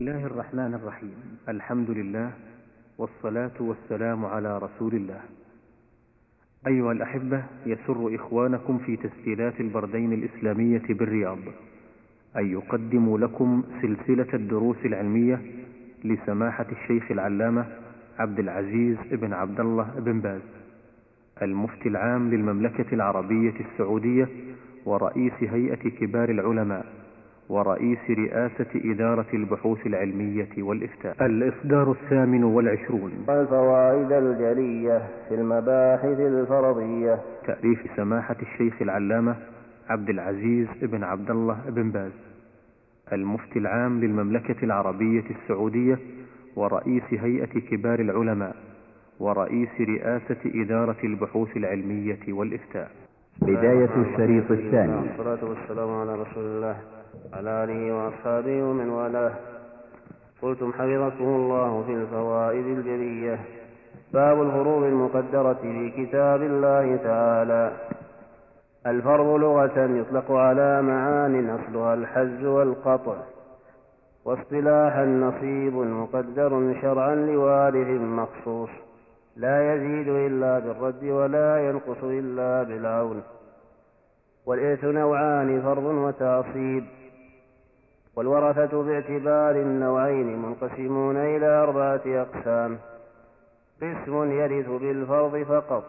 الله الرحمن الرحيم. الحمد لله والصلاة والسلام على رسول الله. أيها الأحبة يسر إخوانكم في تسجيلات البردين الإسلامية بالرياض أن يقدموا لكم سلسلة الدروس العلمية لسماحة الشيخ العلامة عبد العزيز بن عبد الله بن باز المفتي العام للمملكة العربية السعودية ورئيس هيئة كبار العلماء. ورئيس رئاسة إدارة البحوث العلمية والإفتاء. الإصدار الثامن والعشرون. الفوائد الجلية في المباحث الفرضية. تأليف سماحة الشيخ العلامة عبد العزيز بن عبد الله بن باز المفتي العام للمملكة العربية السعودية ورئيس هيئة كبار العلماء ورئيس رئاسة إدارة البحوث العلمية والإفتاء. بداية الشريط الثاني. والصلاة والسلام على رسول الله. على آله وأصحابه ومن والاه. قلتم حفظكم الله في الفوائد الجلية. باب الفروض المقدرة في كتاب الله تعالى. الفرض لغة يطلق على معان أصلها الحز والقطع. واصطلاحا نصيب مقدر شرعا لوارث مخصوص. لا يزيد إلا بالرد ولا ينقص إلا بالعون. والإرث نوعان فرض وتعصيب. والورثة باعتبار النوعين منقسمون إلى أربعة أقسام. قسم يرث بالفرض فقط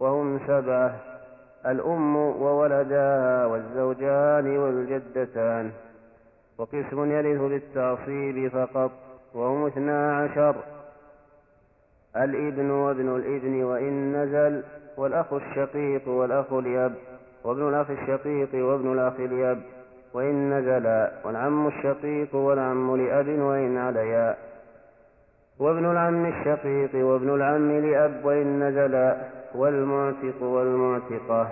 وهم سبعة الأم وولداها والزوجان والجدتان. وقسم يرث بالتعصيب فقط وهم اثنا عشر. الإبن وابن الإبن وإن نزل والأخ الشقيق والأخ اليب وابن الأخ الشقيق وابن الأخ اليب. وإن نزلا والعم الشقيق والعم لأب وإن عليا. وابن العم الشقيق وابن العم لأب وإن نزلا والمعتق والمعتقة.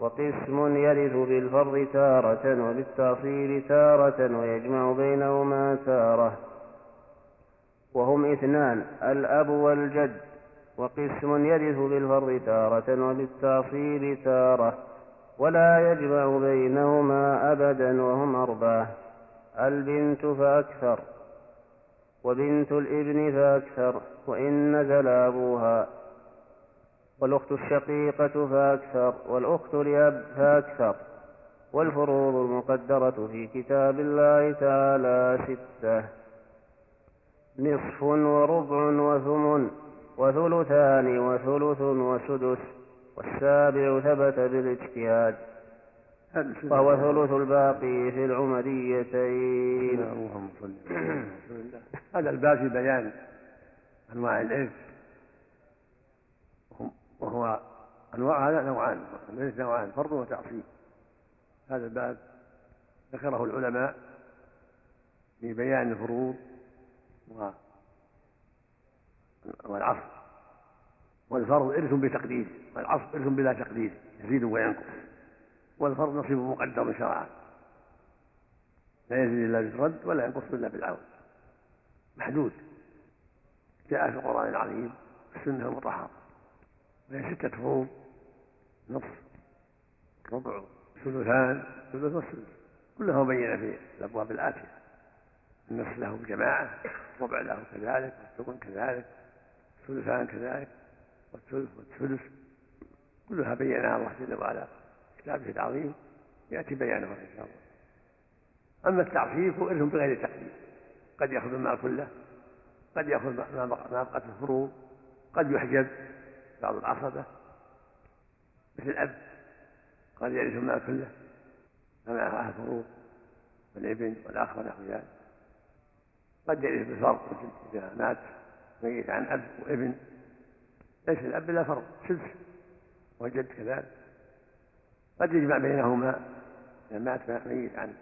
وقسم يرث بالفرض تارة وبالتعصيب تارة ويجمع بينهما تارة. وهم اثنان الأب والجد. وقسم يرث بالفرض تارة وبالتعصيب تارة. ولا يجمع بينهما أبدا وهم أربعة البنت فأكثر وبنت الابن فأكثر وإن نزل أبوها والأخت الشقيقة فأكثر والأخت لأب فأكثر والفروض المقدرة في كتاب الله تعالى ستة. نصف وربع وثمن وثلثان وثلث وسدس. والسابع ثبت بالاجتهاد وهو ثلث الباقي في العمديتين اللهم صل هذا الباب في بيان أنواع الارث وهو أنواع هذا نوعان. الارث نوعان فرض وتعصيب. هذا الباب ذكره العلماء في بيان الفروض والعصر. والفرض إرث بتقدير. والعصر إرث بلا تقدير يزيد وينقص. والفرض نصيب مقدر شرعا لا يزيد إلا بالرد ولا ينقص إلا بالعون محدود. جاء في القرآن العظيم السنة المطهرة. وهي ستة فروض. نصف ربع ثلثان ثلث والثلث كلها مبينة في الأبواب الآتية. النصف له بجماعة الربع له كذلك والثمن كذلك الثلثان كذلك والثلث والثلث. كلها بينها الله جل وعلا في كتابه العظيم يأتي بيانها إن شاء الله. أما التعصيب فهو ارث بغير تقدير قد يأخذ المال كله قد يأخذ ما بقت الفروض قد يحجب بعض العصبة مثل الأب قد يرث المال كله. فمعه الفروض والابن والأخ ونحو ذلك قد يرث بالفرض إذا مات ميت عن أب وابن. ليس الأب إلا فرض سدس والجد كذلك. قد يجمع بينهما إذا مات ميت عن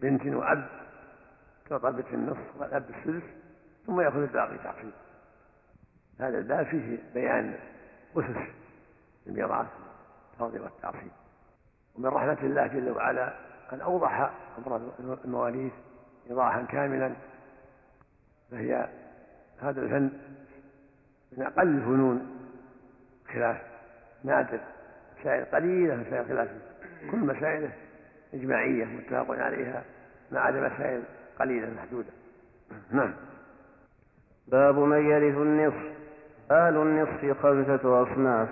بنت وأب تعطى البنت النصف والأب السدس ثم يأخذ الباقي تعصيب هذا الباب فيه بيان أسس الميراث الفرض والتعصيب. ومن رحمة الله جل وعلا ان أوضح أمر المواريث ايضاحا كاملا فهي هذا الفن من أقل الفنون خلاف. نادر مسائل قليلة مسائل خلاف. كل مسائله إجماعية متفق عليها ما عدا مسائل قليلة محدودة. نعم. باب من يرث النصف. أهل النصف خمسة أصناف.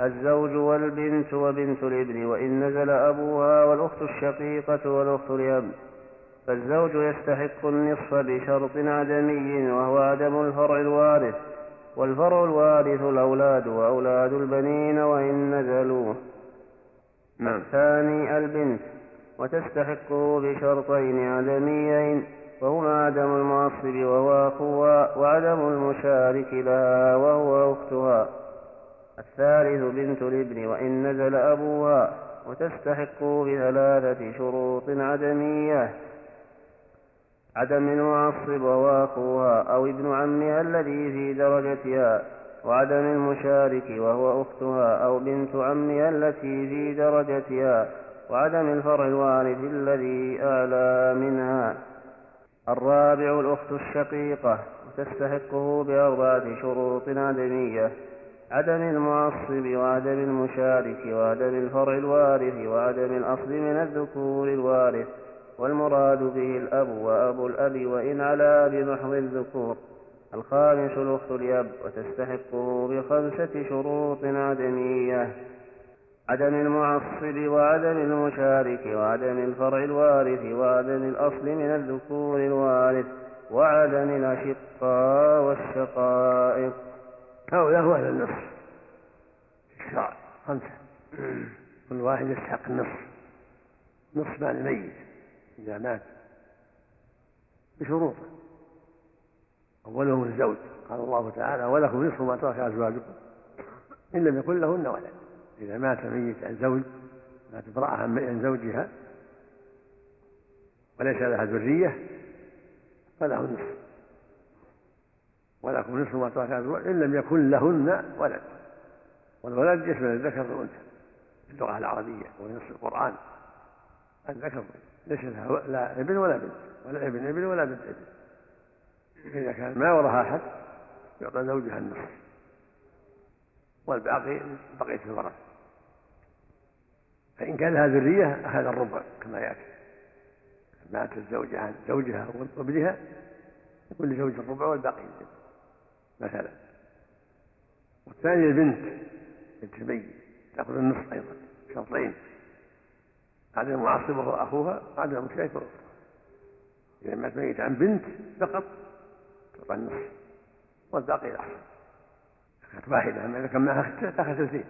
الزوج والبنت وبنت الإبن وإن نزل أبوها والأخت الشقيقة والأخت الأب فالزوج يستحق النصف بشرط عدمي وهو عدم الفرع الوارث. والفرع الوارث الأولاد وأولاد البنين وإن نزلوا. نعم. الثاني البنت وتستحقه بشرطين عدميين وهما عدم المعصب وهو أخوها وعدم المشارك لها وهو أختها. الثالث بنت الابن وإن نزل أبوها وتستحقه بثلاثة شروط عدمية. عدم المعصب وهو أخوها أو ابن عمها الذي في درجتها وعدم المشارك وهو أختها أو بنت عمها التي في درجتها وعدم الفرع الوارث الذي أعلى منها. الرابع الأخت الشقيقة وتستحقه بأربعة شروط عدمية عدم المعصب وعدم المشارك وعدم الفرع الوارث وعدم الأصل من الذكور الوارث. والمراد به الأب وأبو الأب وإن علا بمحض الذكور. الخامس الأخت اليب وتستحقه بخمسة شروط عدمية عدم المعصب وعدم المشارك وعدم الفرع الوارث وعدم الأصل من الذكور الوارث وعدم الأشقاء والشقائق. هؤلاء هو أهل النصف. الشرع خمسة. كل واحد يستحق النصف. نصف مال الميت. إذا مات بشروطه أولهم الزوج قال الله تعالى ولكم نصف ما ترك أزواجكم إن لم يكن لهن ولد. إذا مات ميت عن زوج مات امرأة عن زوجها وليس لها ذرية فله النصف ولكم نصف ما ترك أزواج إن لم يكن لهن ولد. والولد يشمل الذكر والأنثى في اللغة العربية ونص القرآن الذكر ليس لها لا ابن ولا بنت ولا ابن ابن ولا بنت ابن. إذا كان ما وراها أحد يعطى زوجها النصف. والباقي بقية الورث فإن كان لها ذرية أخذ الربع كما يأتي. مات الزوجة عن زوجها وابنها يكون لزوج الربع والباقي مثلا. والثانية البنت بنت الميت تأخذ النصف أيضا شرطين. عدم المعصب وهو أخوها؟ وعدم المشارك وهو إذا مات ميت عن بنت فقط؟ تعطى النصف والباقي العصر كانت واحدة أما إذا كان معها أختها تأخذ ثلثين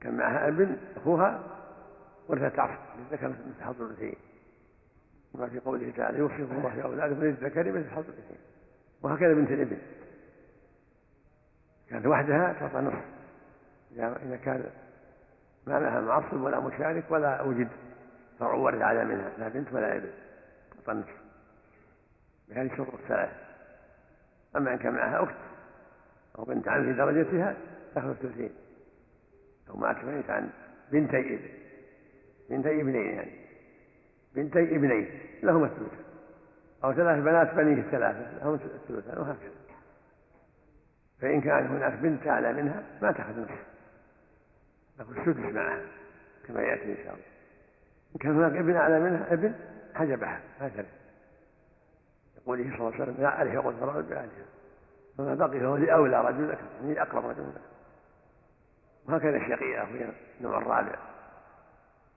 كان معها ابن أخوها ورثت عصر للذكر مثل حظ الأنثيين. كما في قوله تعالى يوصيكم الله في أولادكم للذكر مثل حظ الأنثيين. وهكذا بنت الابن. كانت وحدها تعطى نصف. إذا كان ما لها معصب ولا مشارك ولا وجد. فرع ورث على منها لا بنت ولا ابن النصف بهذه الشروط الثلاث. أما إن كان معها أخت أو بنت عم في درجتها تأخذ الثلثين. لو مات ميت عن بنتي ابن. بنتي ابنين يعني. بنتي ابنين لهما الثلثان. أو ثلاث بنات بنيه الثلاثة لهم الثلثان وهكذا. فإن كان هناك بنت أعلى منها ما تأخذ نصف. تأخذ السدس معها كما يأتي إن شاء الله. إن كان هناك ابن أعلى منها ابن حجبها هكذا. يقول صلى الله عليه وسلم لا ألحق الفرائض بأهلها فما بقي فهو لأولى رجل ذكر يعني أقرب رجل ذكر وهكذا الشقيقة وهي النوع الرابع.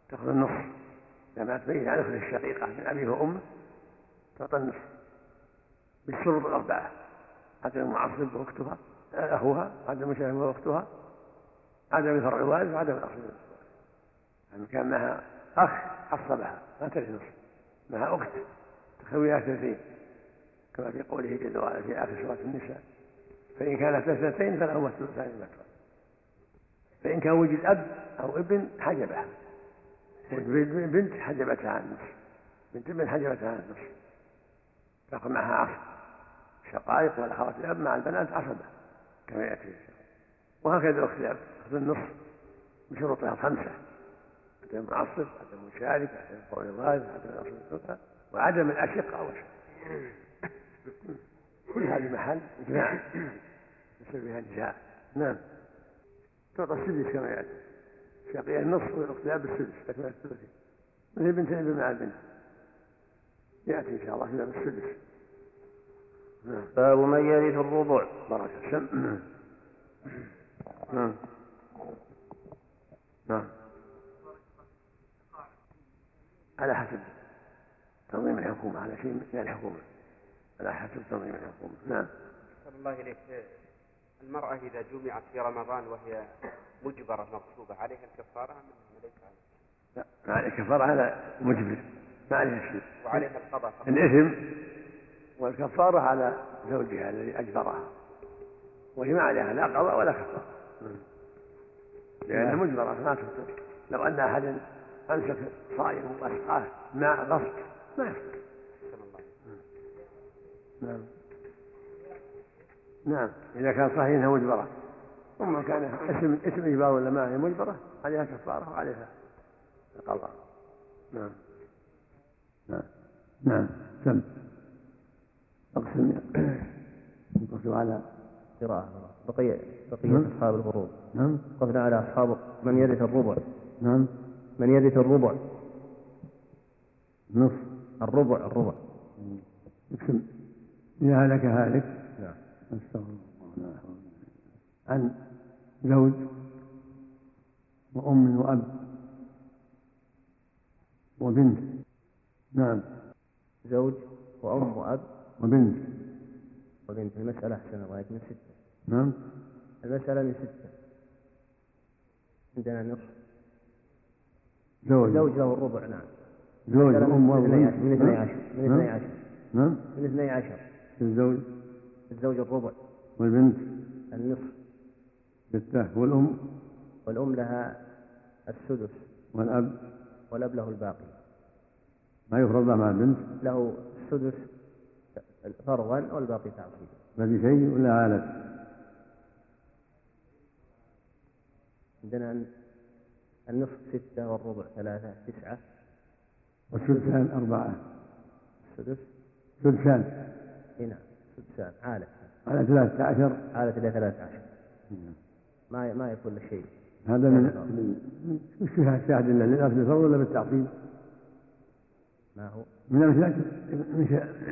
تأخذ النصف إذا مات ميت عن أخته الشقيقة من أبيه وأمه تعطى النصف بالشروط الأربعة. عدم المعصب وأختها أخوها عدم المشاهد وأختها عدم الفرع الوارث وعدم الأصل يعني كان معها أخ عصبها ما ترث نصف معها أخت تسويها ثلثين كما في قوله جل وعلا في آخر سورة النساء فإن كانت اثنتين فلهما الثلثان مما فإن كان وجد أب أو ابن حجبها. بنت حجبتها عن النصف بنت ابن حجبتها عن النصف تأخذ معها عصب الشقائق والأخوات الأب مع البنات عصبة كما يأتي وهكذا أخت الأب تأخذ النصف بشروطها الخمسة عدم المعصب عدم المشارك عدم القول الغاز عدم الأصل وعدم الأشقة والشقة كل هذه محل إجماع. يصير بها نزاع نعم. تعطى السدس كما يأتي. شقية النصف والأخت الأب السدس تكمل الثلثين مثل بنت الابن مع البنت يأتي إن شاء الله في باب السدس. نعم. باب من يرث الربع. بركة السم نعم. على حسب تنظيم الحكومة على شيء من الحكومة على حسب تنظيم الحكومة. نعم. أحسن الله إليك. المرأة إذا جمعت في رمضان وهي مجبرة مغصوبة عليها الكفارة أم ليس عليها؟ لا ما عليه كفارة على مجبر. ما عليه شيء. وعليها القضاء. الإثم والكفارة على زوجها الذي أجبرها. وهي ما عليها لا قضاء ولا كفارة. لأنها مجبرة ما تفطر لو أن أحدا أمسك صائم وأسقاه ماء غصب ما يفطر نعم. نعم. إذا كان صحيح أنها مجبرة أما كان اسم اسم إجبار ولا ما هي؟ مجبرة عليها كفارة وعليها القضاء نعم. نعم. نعم. سم. أقسم. أقسم على قراءة بقية بقية نعم. أصحاب الفروض نعم. وقفنا على أصحاب من يرث الربع. نعم. من يرث الربع. نصف. الربع الربع. اقسم إذا هلك هالك. نعم. أستغفر الله. عن زوج وأم وأب وبنت. نعم. زوج وأم وأب وبنت. وبنت. المسألة أحسن الله من ستة نعم. المسألة من ستة. عندنا نصف زوج. زوج له الربع نعم. زوج من وأب. عشر. من اثني نعم. عشر. من اثني عشر. نعم. من اثني عشر. الزوج. الزوج الربع. والبنت. النصف. ستة. والأم. والأم لها السدس. والأب. والأب له الباقي. ما يفرض له مع البنت؟ له السدس فرضا والباقي تعصيبا. ما في شيء ولا عالة عندنا النصف ستة والربع ثلاثة تسعة. والثلثان أربعة. السدس. ثلثان. هنا سدسان عالة. على ثلاثة عشر. عالة إلى ثلاثة عشر. ما ما يكون له شيء. هذا من من وش فيها الشاهد إلا للأصل الفرض ولا بالتعصيب؟ ما هو؟ من أمثلة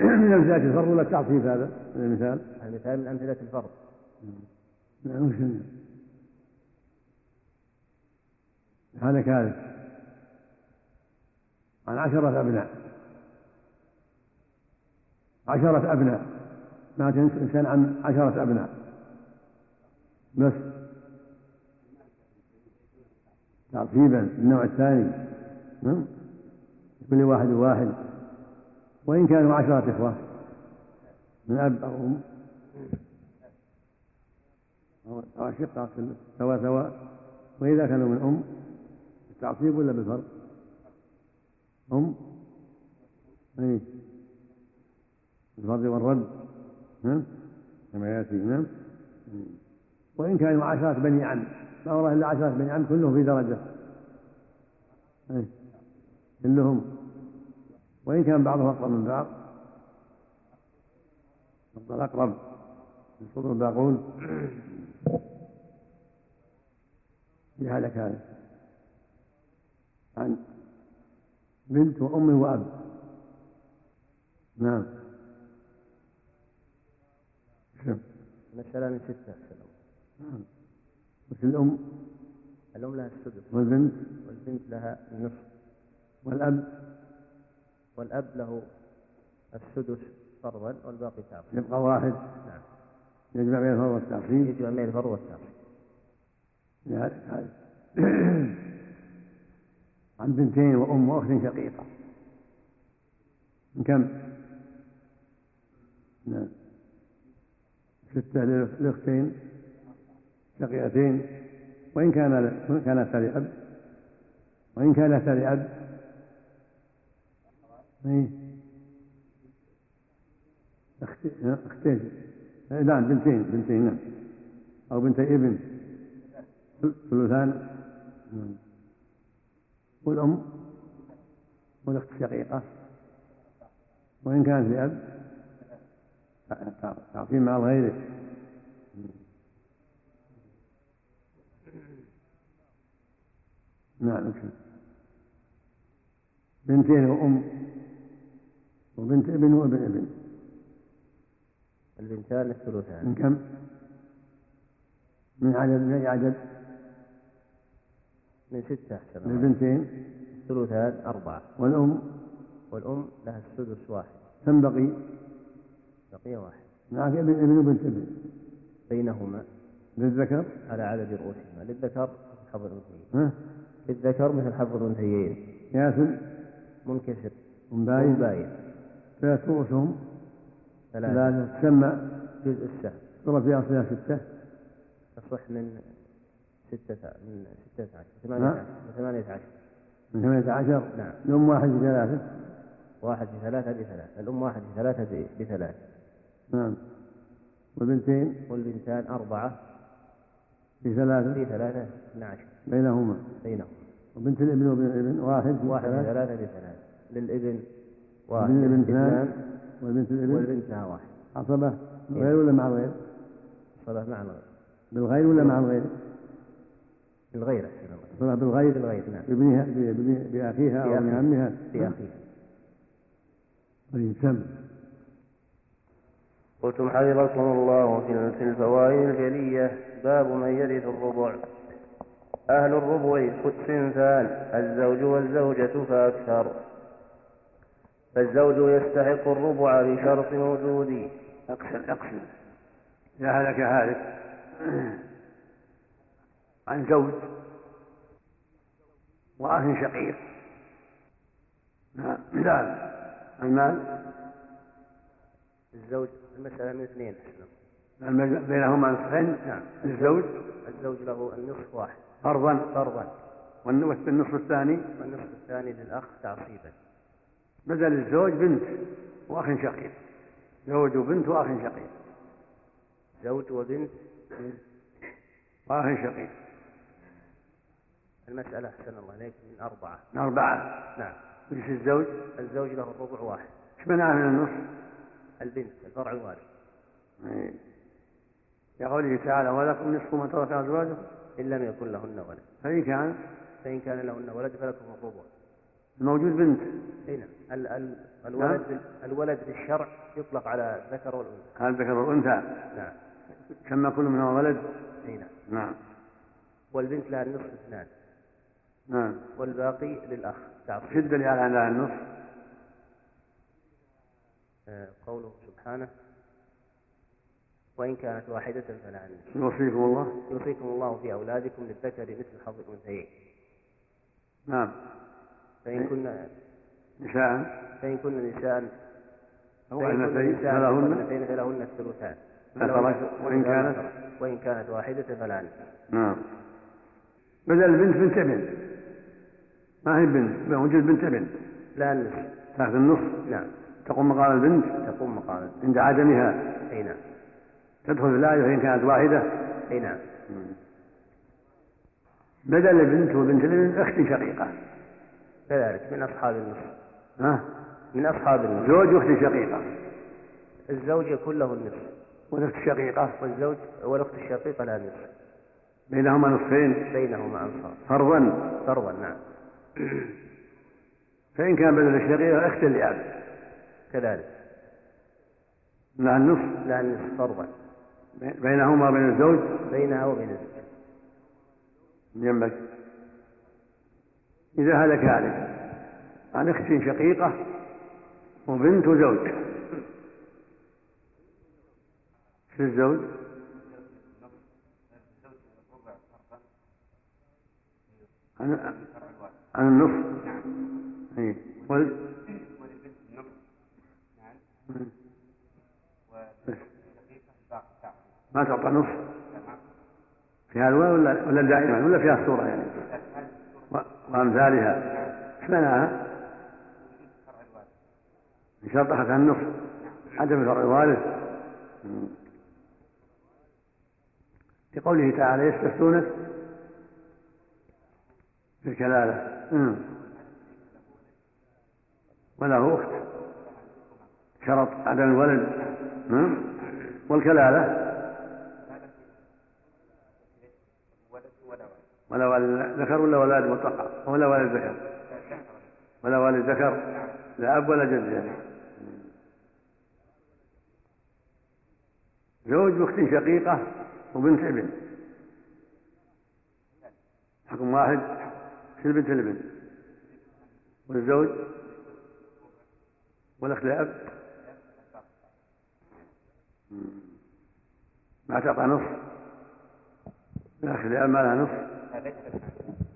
من أمثلة الفرض ولا التعصيب هذا؟ من المثال؟ المثال من أمثلة الفرض نعم وش هذا كارث عن عشرة أبناء. عشرة أبناء. مات إنسان عن عشرة أبناء. بس. تعصيبا النوع الثاني. كل واحد واحد. وإن كانوا عشرة إخوة. من أب أو أم. أو أشقة سواء سواء وإذا كانوا من أم. التعصيب ولا بالفرق؟ أم أي الفرض والرد. نعم كما يأتي نعم وإن كانوا عشرة بني عم. ما وراه إلا عشرة بني عم كلهم في درجة. أي كلهم وإن كان بعضهم أقرب من بعض. الأفضل أقرب. الصدر الباقون. لهذا كان. عن بنت وأم وأب. نعم. شوف. المسألة من ستة نعم. وش الأم الأم لها السدس. والبنت والبنت لها النصف. والأب والأب له السدس فرضا والباقي تعصيبا يبقى واحد. نعم. يجمع بين الفرض والتعصيب. يجمع بين الفرض والتعصيب. لهذا- هذا. عن بنتين وأم وأخت شقيقة. من كم؟ نعم. ستة لأختين شقيقتين. وإن كان وإن كانتا لأب. وإن كانتا لأب. إيه. أختي- أختين. نعم بنتين بنتين نعم. أو بنتي ابن. ثلثان. نعم. والأم والأخت الشقيقة. وإن كانت لأب تعطيه مع غيره. نعم بنتين وأم وبنت ابن وابن ابن. البنتان الثلثان. من كم؟ من عدد من أي عدد؟ من ستة الله. للبنتين. الثلثان أربعة. والأم؟ والأم لها السدس واحد. كم بقي؟ بقي واحد. معك ابن ابن وبنت ابن. بينهما. للذكر؟ على عدد رؤوسهما. للذكر مثل حظ الأنثيين. ها؟ للذكر مثل حظ الأنثيين. ياسر؟ منكسر. ومباين باين ثلاث رؤوسهم. ثلاثة. تسمى جزء السهم. صار في أصلها ستة. تصح من ستة من ستة عشر. ثمانية عشر. ثمانية عشر. من ثمانية عشر؟ نعم. الأم واحد في ثلاثة؟ واحد في ثلاثة بثلاثة الأم واحد في ثلاثة ب- بثلاث نعم. والبنتين؟ والبنتان أربعة. في ثلاثة؟ في ثلاثة. اثنا عشر بينهما. بينهم وبنت الإبن وابن الإبن واحد واحد في ثلاثة؟ ثلاثة بثلاث للإبن واحد. ابن الابن اثنان والبنت الإبن؟ والبنت لها واحد. عصبة؟ بالغير ولا مع الغير؟ صلاة مع الغير. بالغير ولا مع الغير؟ الغير أحسن الله صلاة بالغير بالغير نعم. بابنها بابن- بأخيها أو ابن بأخيها. عمها؟ في أخيها طيب سم. قلتم حفظكم الله في في الفوائد الجلية. باب من يرث الربع. أهل الربع صنفان الزوج والزوجة فأكثر. فالزوج يستحق الربع بشرط وجوده اقسم أقسم. إذا هلك هالك. عن زوج وأخ شقيق. نعم. لا المال؟ الزوج المسألة من اثنين. بينهما نصفين؟ نعم. للزوج الزوج له النصف واحد. فرضا؟ فرضا. والنصف الثاني؟ والنصف الثاني للأخ تعصيبا. بدل الزوج بنت وأخ شقيق. زوج وبنت وأخ شقيق. زوج وبنت. وأخ شقيق. المسألة أحسن الله إليك من أربعة. أربعة؟ نعم. وش الزوج؟ الزوج له الربع واحد. إيش منعه من النصف؟ البنت الفرع الوارث. إيه. كقوله تعالى ولكم نصف ما ترك أزواجكم؟ إن لم يكن لهن ولد. فإن كان؟ فإن كان لهن ولد فلكم الربع. الموجود بنت. أي نعم. ال- ال- الولد بال- الولد بالشرع يطلق على الذكر والأنثى هذا الذكر والأنثى نعم. سمى كل منهما ولد؟ أي نعم. نعم. والبنت لها النصف اثنان. نعم. والباقي للأخ. تعصيب شد اللي على النصف آه، قوله سبحانه. وإن كانت واحدة فلها النصف يوصيكم الله. يوصيكم الله في أولادكم للذكر مثل حظ الأنثيين. نعم. فإن كن نساء. فإن كن نساء أو نساء فلهن فلهن الثلثان. وإن كانت؟ وإن كانت واحدة فلا نصف نعم. بدل البنت بنت ابن ما هي بنت موجود بنت ابن. لا النصف تأخذ النصف. نعم تقوم مقام البنت؟ تقوم مقام عند عدمها. أي نعم. تدخل في الآية فإن كانت واحدة؟ أي نعم. بدل البنت وبنت الابن أخت شقيقة. كذلك من أصحاب النصف. ها؟ من أصحاب النصف. زوج وأخت شقيقة. الزوج يكون له النصف. والأخت الشقيقة والزوج والأخت الشقيقة لها النصف بينهما نصفين. بينهما أنصار فرضا. فرضا نعم. فإن كان بدل الشقيقة أخت لأب كذلك. لها النصف. لها النصف فرضا. بينهما وبين الزوج؟ بينها وبين الزوج. جنبك. إذا هلك هالك عن أخت شقيقة وبنت وزوج في الزوج؟ عن وال... وللبنت النصف باقي تعصيب ما تعطى نصف في هذا ولا ولا دائما ولا فيها الصورة يعني و- وأمثالها إيش معناها؟ الله أخذها النصف عدم فرع الوارث مم. في قوله تعالى يستفتونك في الكلالة مم. وله أخت. شرط عدم الولد. والكلالة. ولا والد ذكر ولا ولد مطلقة ولا والد ذكر. ولا والد ذكر. لا أب ولا جد يعني. زوج واخت شقيقة وبنت ابن. حكم واحد. في البنت الابن والزوج؟ والأخ لأب ما تعطى نصف. الأخ لأب ما لها نصف.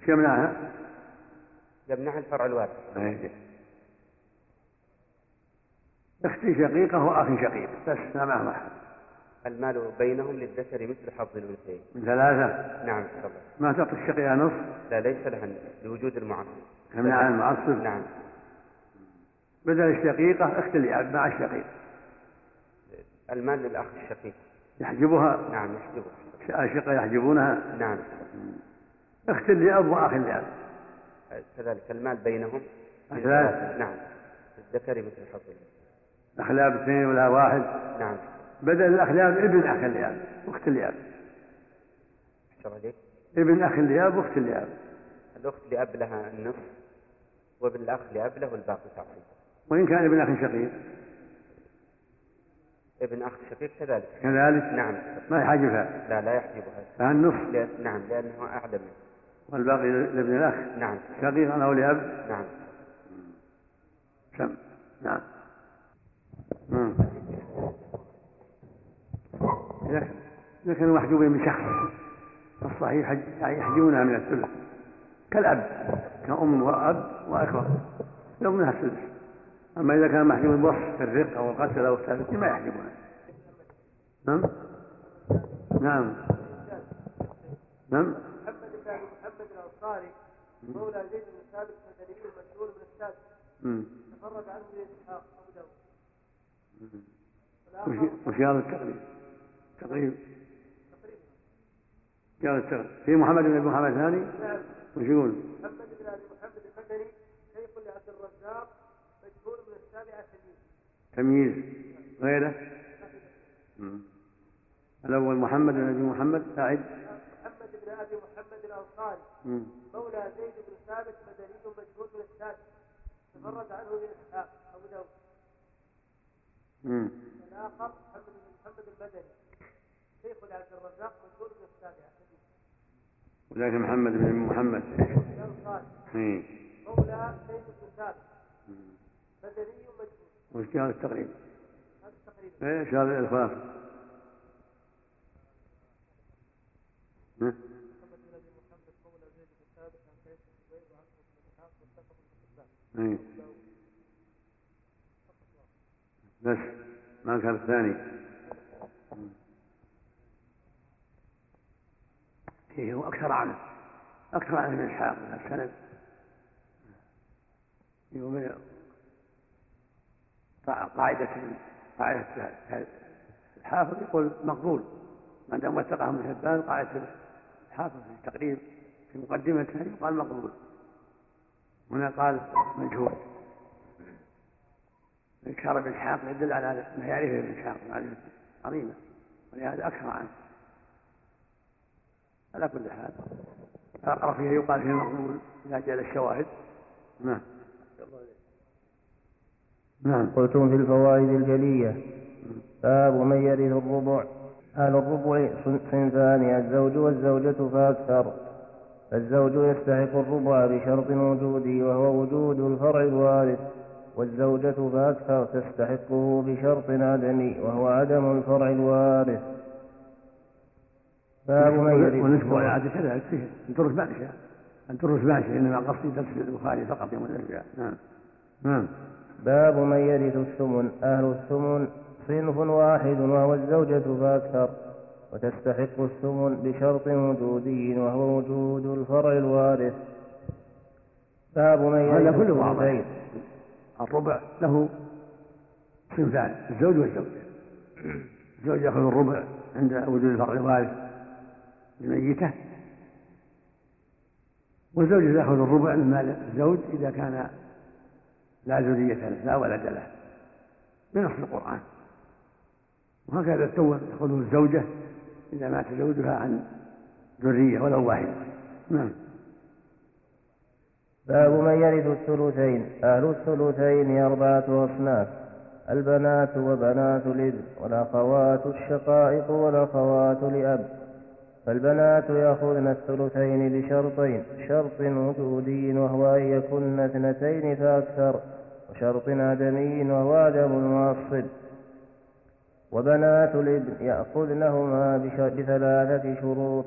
شو يمنعها؟ يمنعها الفرع الوارث إيه. أختي شقيقة وأخ شقيق. بس ما معهم أحد. المال بينهم للذكر مثل حظ الأنثيين. من ثلاثة. نعم ما تعطي الشقيقة نصف لا ليس لها لوجود المعصب يمنع المعصب نعم. بدل الشقيقة أخت الأب مع الشقيق. المال للأخ الشقيق. يحجبها؟ نعم يحجبه الشقة يحجبونها؟ نعم. أخت لأب وأخ لأب كذلك المال بينهم. ثلاثة نعم. للذكر مثل حظ الأنثيين. أخلاب اثنين ولا واحد. نعم. بدل الأخلاب ابن أخ الأب أحسن عليك ابن أخ الأب واخت الأب الأخت لأب لها النصف وابن الأخ لأب له الباقي تعصيب وإن كان ابن أخ شقيق. ابن أخ شقيق كذلك. كذلك؟ نعم. ما يحجبها لا لا يحجبها فالنصف لأن- نعم لأنه أعلى منه والباقي لابن الأخ؟ نعم. شقيقا أو لأب؟ نعم. سم نعم مم. إذا إذا كانوا محجوبين من شخص الصحيح حج- يعني يحجبونها من الثلث. كالأب كأم وأب وأخوة لو منها الثلث. أما إذا كان محجوب بوصف كالرق أو القتل أو الثالث ما يحجبونها. نعم؟ نعم. نعم؟ محمد بن محمد الانصاري مولى زيد بن ثابت المدني المشهور السادس مم. تفرد عنه اسحاق ابو داود وش- وش هذا التقريب؟ تقريب قال التقريب في محمد بن أبي محمد ثاني نعم. وش يقول؟ محمد بن أبي محمد المدني شيخ لعبد الرزاق مشهور من السابعة تمييز. تمييز. غيره؟ مم. الأول محمد بن أبي محمد أعد محمد بن أبي محمد الأنصاري. مولى زيد بن ثابت مدني مشهور من السادس تفرد عنه إسحاق أبو داود. الآخر محمد بن محمد المدني. شيخ لعبد الرزاق مشهور من السابعة. وذاك محمد بن محمد إيه. مولى زيد بن ثابت مدني مشهور وش قال التقريب؟ هذا تقريبا إيش هذا الخلاصة؟ ها؟ إيه. بس ما كان الثاني فيه أكثر عنه أكثر عنه من إسحاق السند. يوم قاعدة قاعدة الحافظ يقول مقبول. ما دام وثقه ابن حبان قاعدة الحافظ في التقريب في مقدمته يقال مقبول. هنا قال مجهول. إنكار ابن إسحاق يدل على ما يعرفه ابن إسحاق معرفة عظيمة ولهذا أكثر عنه على كل حال. أقرأ فيها يقال فيه مقبول إذا جاء الشواهد نعم. نعم. قلتم في الفوائد الجلية. باب من يرث الربع. أهل الربع صنفان الزوج والزوجة فأكثر. الزوج يستحق الربع بشرط وجوده وهو وجود الفرع الوارث. والزوجة فأكثر تستحقه بشرط عدمي وهو عدم الفرع الوارث. باب من يرث ونسبه على عادة كذلك فيه الدروس ماشية الدروس ماشية إنما قصدي درس البخاري فقط يوم الأربعاء نعم. نعم. باب من يرث الثمن أهل الثمن صنف واحد وهو الزوجة فأكثر. وتستحق الثمن بشرط وجودي وهو وجود الفرع الوارث. باب من هذا يرث كله واضح. الربع له صنفان الزوج والزوجة. الزوج يأخذ الربع عند وجود الفرع الوارث. الميتة والزوجة تأخذ الربع من مال الزوج إذا كان لا ذرية له لا ولد له بنص القرآن. وهكذا التوم تأخذه الزوجة إذا مات زوجها عن ذرية ولو واحدة. نعم. باب من يرث الثلثين. أهل الثلثين أربعة أصناف البنات وبنات الابن والأخوات الشقائق والأخوات لأب فالبنات يأخذن الثلثين بشرطين شرط وجودي وهو أن يكن اثنتين فأكثر وشرط عدمي وهو عدم المعصب وبنات الإبن يأخذنهما بثلاثة شروط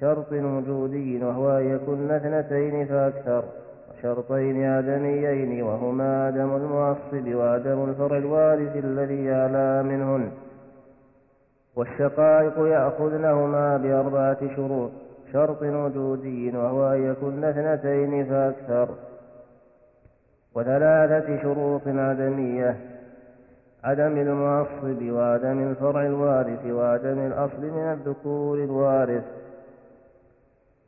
شرط وجودي وهو أن يكن اثنتين فأكثر وشرطين آدميين وهما عدم المعصب وعدم الفرع الوارث الذي أعلى منهن. والشقائق يأخذنهما بأربعة شروط شرط وجودي وهو أن يكن اثنتين فأكثر. وثلاثة شروط عدمية عدم المعصب وعدم الفرع الوارث وعدم الأصل من الذكور الوارث.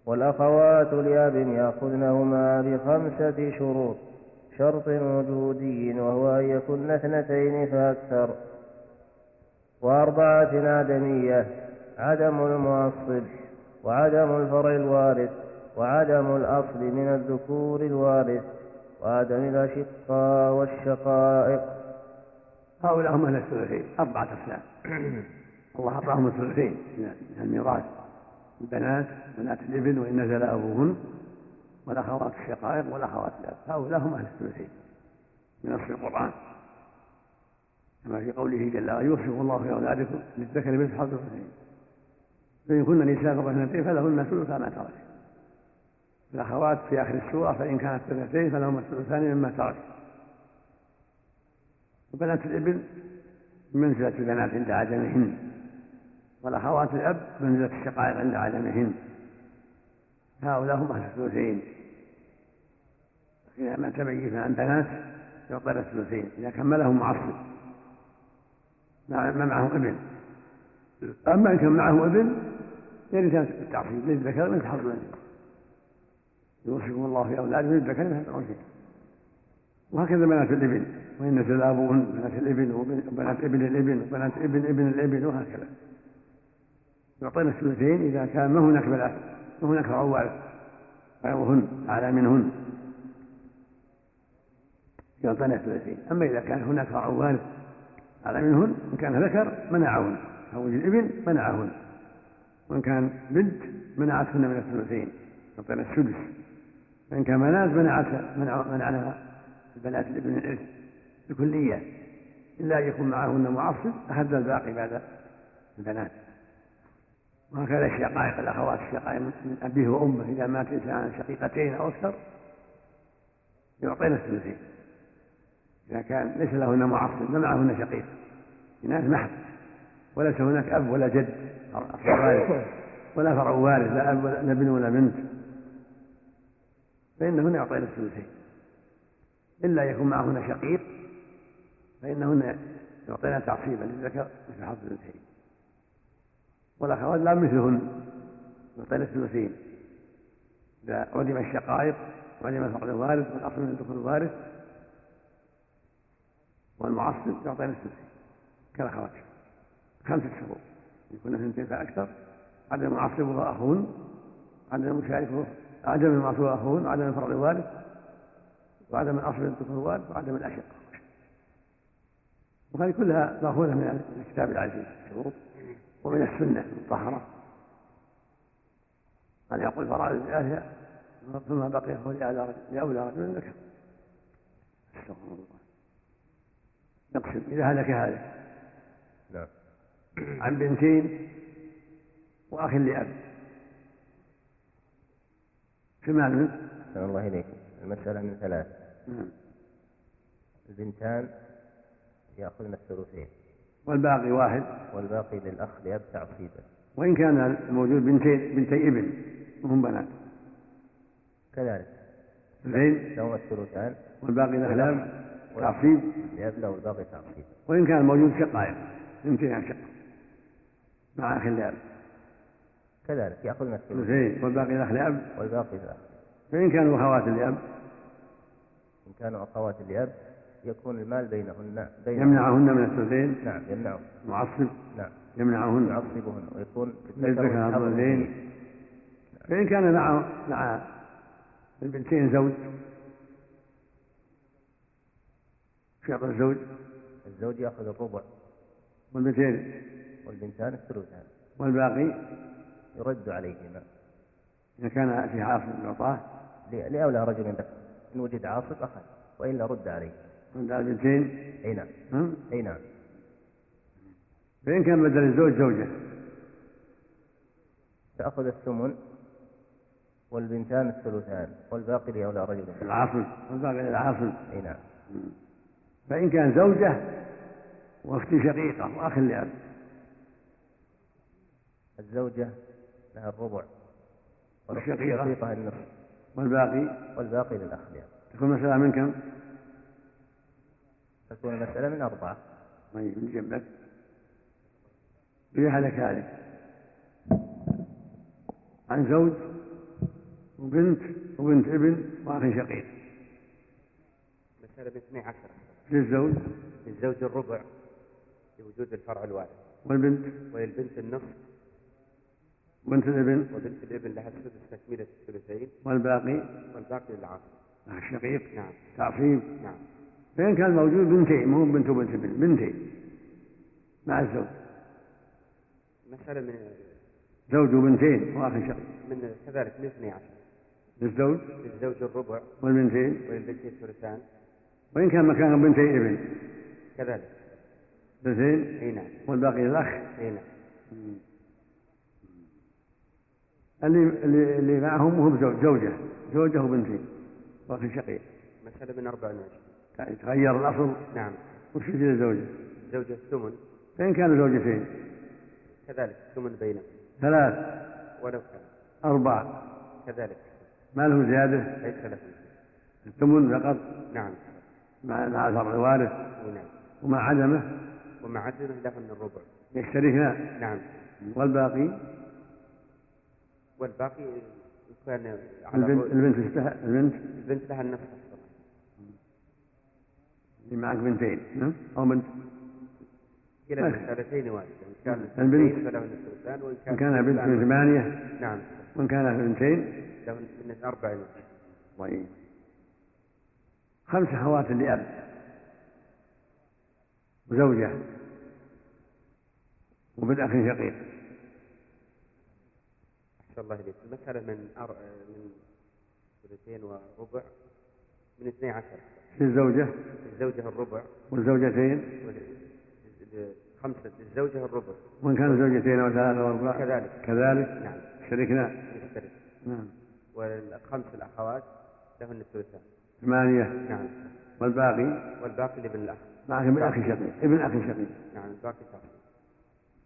والأخوات لأب يأخذنهما بخمسة شروط شرط وجودي وهو أن يكن اثنتين فأكثر. وأربعة عدمية عدم المعصب وعدم الفرع الوارث وعدم الأصل من الذكور الوارث وعدم الأشقاء والشقائق. هؤلاء هم أهل الثلثين أربعة أقسام الله أعطاهم الثلثين من الميراث البنات بنات الإبن وإن نزل أبوهن والأخوات الشقائق والأخوات الأب. هؤلاء هم أهل الثلثين من نص القرآن. كما في قوله جل وعلا يوصف الله في أولادكم للذكر مثل حظ الأنثيين فإن كن نساء فوق اثنتين فلهن ثلث ما ترك. الأخوات في آخر السورة فإن كانت اثنتين فلهما الثلثان مما ترك. وبنات الابن منزلة البنات عند عدمهن. والأخوات الأب منزلة الشقائق عند عدمهن. هؤلاء هم أهل الثلثين. إذا ما تميز عن بنات يعطينا الثلثين. إذا كملهم معصب ما معه ابن. أما إن كان معه ابن يرث التعصيب للذكر مثل حظ الأنثيين يوصيكم الله في أولادكم للذكر مثل حظ الأنثيين وهكذا بنات الإبن وإن نزل أبوهن بنات الإبن وبنات ابن الإبن وبنات ابن ابن الإبن وهكذا. يعطينا الثلثين إذا كان ما هناك بنات ما هناك عوال غيرهن أعلى منهن. يعطينا الثلثين. أما إذا كان هناك عوال أعلى منهن إن كان ذكر منعهن أو الابن منعهن وإن كان بنت منعتهن من الثلثين يعطينا السدس وإن كان بنات منعتها منعناها البنات الابن الإرث الكلية إلا أن يكون معهن معصب أهد الباقي بعد البنات. وهكذا الشقائق الأخوات الشقائق من أبيه وأمه إذا مات إنسان شقيقتين أو أكثر يعطينا الثلثين. إذا كان ليس لهن معصب ما معهن شقيق. إناث محض. وليس هناك أب ولا جد ولا فرع وارث لا أب ولا ابن ولا بنت. فإنهن يعطين الثلثين. إلا يكون معهن شقيق فإنهن يعطينا تعصيبا للذكر مثل حظ الأنثيين. والأخوات لا مثلهن يعطينا الثلثين. إذا عدم الشقائق وعدم الفقد الوارث والأصل من الدخول الوارث والمعصب يعطينا الثلثين كالأخوات خمسة شروط يكون اثنتين فأكثر عدم معصبها أخون عدم مشاركه عدم المعصوب أخون وعدم الفرع الوارث وعدم الأصل الدخول الوارث وعدم الأشقة وهذه كلها مأخوذة من الكتاب العزيز. الشروط ومن السنة المطهرة. أن يقول فرائض الآلهة ثم بقي فهو لأولى رجل ذكر. أستغفر الله. نقسم إذا هلك هذا نعم. عن بنتين وأخ لأب. كمال من أحسن الله إليك. المسألة من ثلاث. نعم. البنتان يأخذن الثلثين. والباقي واحد. والباقي للأخ لأب تعصيبا. وإن كان الموجود بنتين بنتي ابن وهم بنات. كذلك. اثنين لهما الثلثان. والباقي الأخلام تعصيب له الباقي تعصيبا وإن كان الموجود شقائق بنتين شق. مع أخ لأب كذلك يأخذن الثلثين ثلثين والباقي الأخ لأب؟ والباقي للأخ فإن كانوا أخوات لأب؟ إن كانوا أخوات لأب يكون المال بينهن بين يمنعهن من الثلثين نعم يمنعه. معصب؟ نعم. يمنعهن. يعصبهن ويكون للذكر حظ الأنثيين فإن كان مع مع البنتين زوج شرط الزوج؟ الزوج يأخذ الربع. والبنتين؟ والبنتان الثلثان. والباقي؟ يرد عليهما. إذا كان في عاصم يعطاه لأولى رجل ذكر إن وجد عاصب أخذ وإلا رد عليه. عند البنتين؟ أي نعم؟ أي نعم. فإن كان بدل الزوج زوجة. تأخذ الثمن والبنتان الثلثان والباقي لأولى رجل. العاصم والباقي للعاصم أي نعم. فإن كان زوجة وأخت شقيقة وأخ لأب. الزوجة لها الربع والشقيقة؟ النصف والباقي؟ والباقي للأخ لأب. تكون مسألة من كم؟ تكون المسألة من أربعة. طيب من جنبك. فيها لك هذه عن زوج وبنت وبنت ابن وأخ شقيق. مسألة باثني عشر. للزوج؟ للزوج الربع لوجود الفرع الوارث والبنت؟ وللبنت النصف. وبنت الابن؟ وبنت الابن لها السدس تكملة الثلثين والباقي؟ والباقي للعاصب أخ شقيق. نعم. تعصيب. نعم. فإن كان موجود بنتين مو بنت وبنت ابن بنتين. مع الزوج. مسألة من زوج وبنتين وأخ شقيق. من كذلك من اثني عشر. للزوج؟ للزوج الربع. والبنتين؟ وللبنت الثلثان. وإن كان مكان بنتين ابن. كذلك. بنتين إي نعم. والباقي للأخ إي نعم. اللي اللي, معهم هو زوج زوجة. زوجة وبنتين وأخ شقيق. مسألة من 24 يعني تغير الأصل. نعم. وش يصير الزوجة؟ زوجة الثمن فإن كانوا زوجتين. كذلك. الثمن بينهم ثلاث. ولو كان. أربع. كذلك. ما له زيادة؟ ليس له. الثمن فقط. نعم. مع مع الفرع الوارث نعم. ومع عدمه ومع عدمه لهن الربع. يشتركان نعم. والباقي؟ والباقي كان على البنت البنت تستحق البنت؟ البنت لها أصلاً. اللي معك بنتين ها؟ أو بنت. كلا. المسألتين واحدة. إن كان البنت- الثلثان وإن كان كان بنت من ثمانية. نعم. وإن كان بنتين؟ لهن من نصف طيب. خمس أخوات لأب وزوجة وبنت أخ شقيق. أحسن الله إليك المسألة من أر... من ثلثين وربع من اثني عشر. للزوجة. الزوجة الربع. والزوجتين. وال- خمسة للزوجة الربع. وإن كانوا زوجتين أو ثلاثة وأربعة كذلك. كذلك. نعم. شركنا. نعم. والخمس الأخوات لهن الثلثان. ثمانية نعم. والباقي؟ والباقي لابن الأخ. معك ابن أخ شقيق ابن أخ شقيق نعم الباقي تعصيب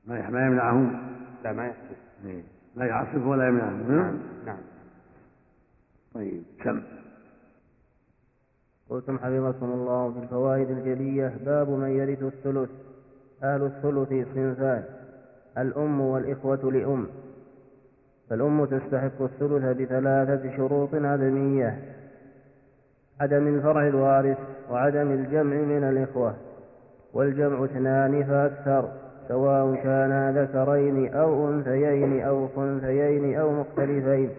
ما ما يمنعهم؟ لا ما يحسب لا يعصب ولا يمنعهم نعم. نعم طيب سم قلتم حفظكم الله في الفوائد الجلية. باب من يرث الثلث. أهل الثلث صنفان. الأم والإخوة لأم. فالأم تستحق الثلث بثلاثة شروط عدمية. عدم الفرع الوارث وعدم الجمع من الإخوة والجمع اثنان فأكثر سواء كانا ذكرين أو أنثيين أو خنثيين أو مختلفين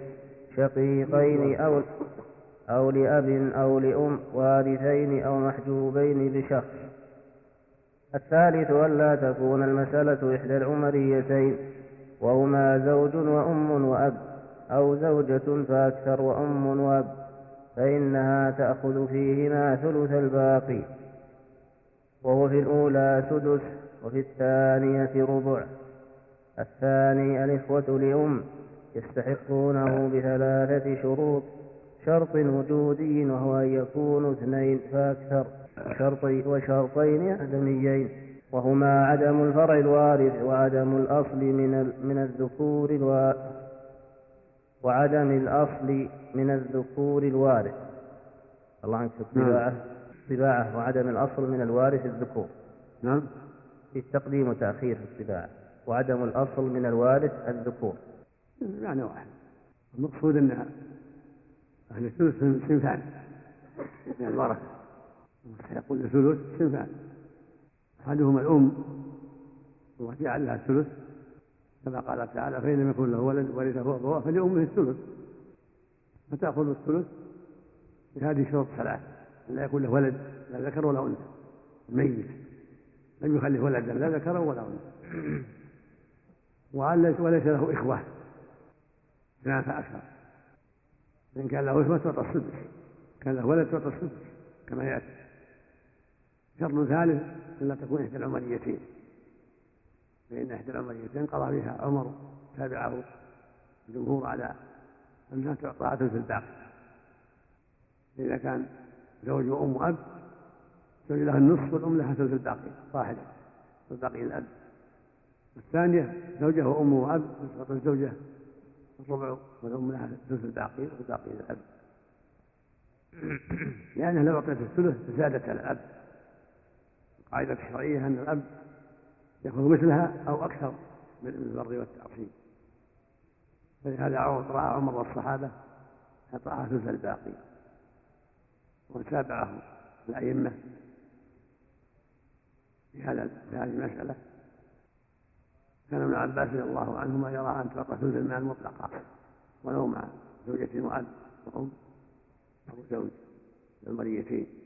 شقيقين أو أو لأب أو لأم وارثين أو محجوبين بشخص. الثالث ألا تكون المسألة إحدى العمريتين وهما زوج وأم وأب أو زوجة فأكثر وأم وأب. فإنها تأخذ فيهما ثلث الباقي وهو في الأولى سدس وفي الثانية ربع الثاني الإخوة لأم يستحقونه بثلاثة شروط شرط وجودي وهو أن يكونوا اثنين فأكثر وشرط وشرطين عدميين وهما عدم الفرع الوارث وعدم الأصل من من الذكور وعدم الأصل من الذكور الوارث. الله عنك في الطباعة طباعة وعدم الأصل من الوارث الذكور. نعم. في التقديم وتأخير في الطباعة. وعدم الأصل من الوارث الذكور. معنى واحد المقصود أن أهل الثلث صنفان من الورثة يقول الثلث صنفان أحدهما الأم الله جعل لها الثلث. كما قال تعالى فإن لم يكن له ولد ورثه أبواه فلأمه الثلث. فتأخذ الثلث بهذه الشروط الثلاث أن لا يكون له ولد لا ذكر ولا أنثى ميت لم يخلف ولدا لا ذكرا ولا أنثى. وليس له إخوة. اثنان فاكثر فان كان له إخوة تعطى السدس. كان له ولد تعطى السدس كما يأتي. شرط ثالث الا تكون إحدى العمريتين. فإن إحدى العمريتين قضى فيها عمر تابعه الجمهور على انها تعطى ثلث الباقي. اذا كان زوج وأم وأب زوج لها النصف والأم لها ثلث الباقي واحدة الباقي الأب. الثانية زوجها وامه وأب تسقط الزوجة الربع والأم لها ثلث الباقي والباقي للاب لأنها لو أعطيت الثلث زادت على الأب. القاعدة الشرعية أن الأب يأخذ مثلها أو أكثر من البر والتعصيب. فلهذا رأى عمر والصحابة أعطاها ثلث الباقي وتابعه الأئمة في هذا في هذه المسألة. كان ابن عباس رضي الله عنهما يرى أن تعطى ثلث المال مطلقا ولو مع زوجة وأب وأم أو زوج المريتين.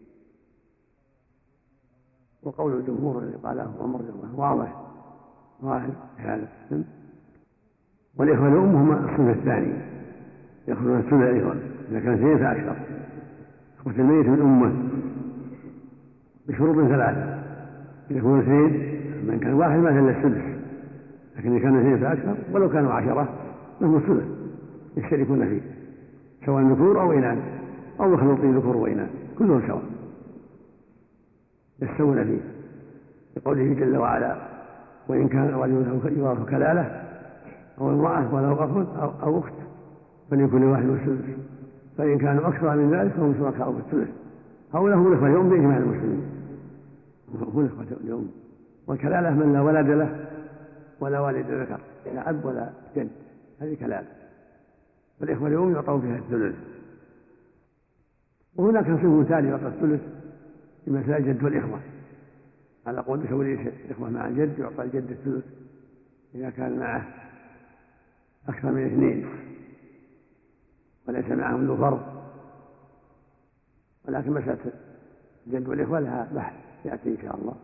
وقول الجمهور الذي قاله عمر رضي الله واضح. ظاهر في هذا والإخوة الأم هما الصنف الثاني يأخذون الثلث أيضا. إذا كان اثنين فأكثر. إخوة الميت من أمة. بشروط ثلاثة. إذا كانوا اثنين من كان واحد ما إلا السدس. لكن إذا كانوا اثنين فأكثر ولو كانوا عشرة لهم الثلث يشتركون فيه. سواء ذكور أو إناث. أو مخلوطين ذكور وإناث. كلهم سواء. يستوون فيه لقوله جل وعلا وإن كان الرجل يورث كلالة أو امرأة وله أخ أو, أو أخت فليكن واحد السدس فإن كانوا أكثر من ذلك فهم شركاء في الثلث هؤلاء هم الإخوة اليوم بإجماع المسلمين. هم الإخوة اليوم. والكلالة من لا ولد له ولا والد ذكر لا أب ولا جد. هذه كلالة. فالإخوة اليوم يعطون فيها الثلث. وهناك صنف ثاني يعطى الثلث. مسائل الجد والإخوة على قول تولي الإخوة مع الجد يعطى الجد الثلث إذا كان معه أكثر من اثنين. وليس معهم ذو فرض. ولكن مسألة الجد والإخوة لها بحث يأتي إن شاء الله.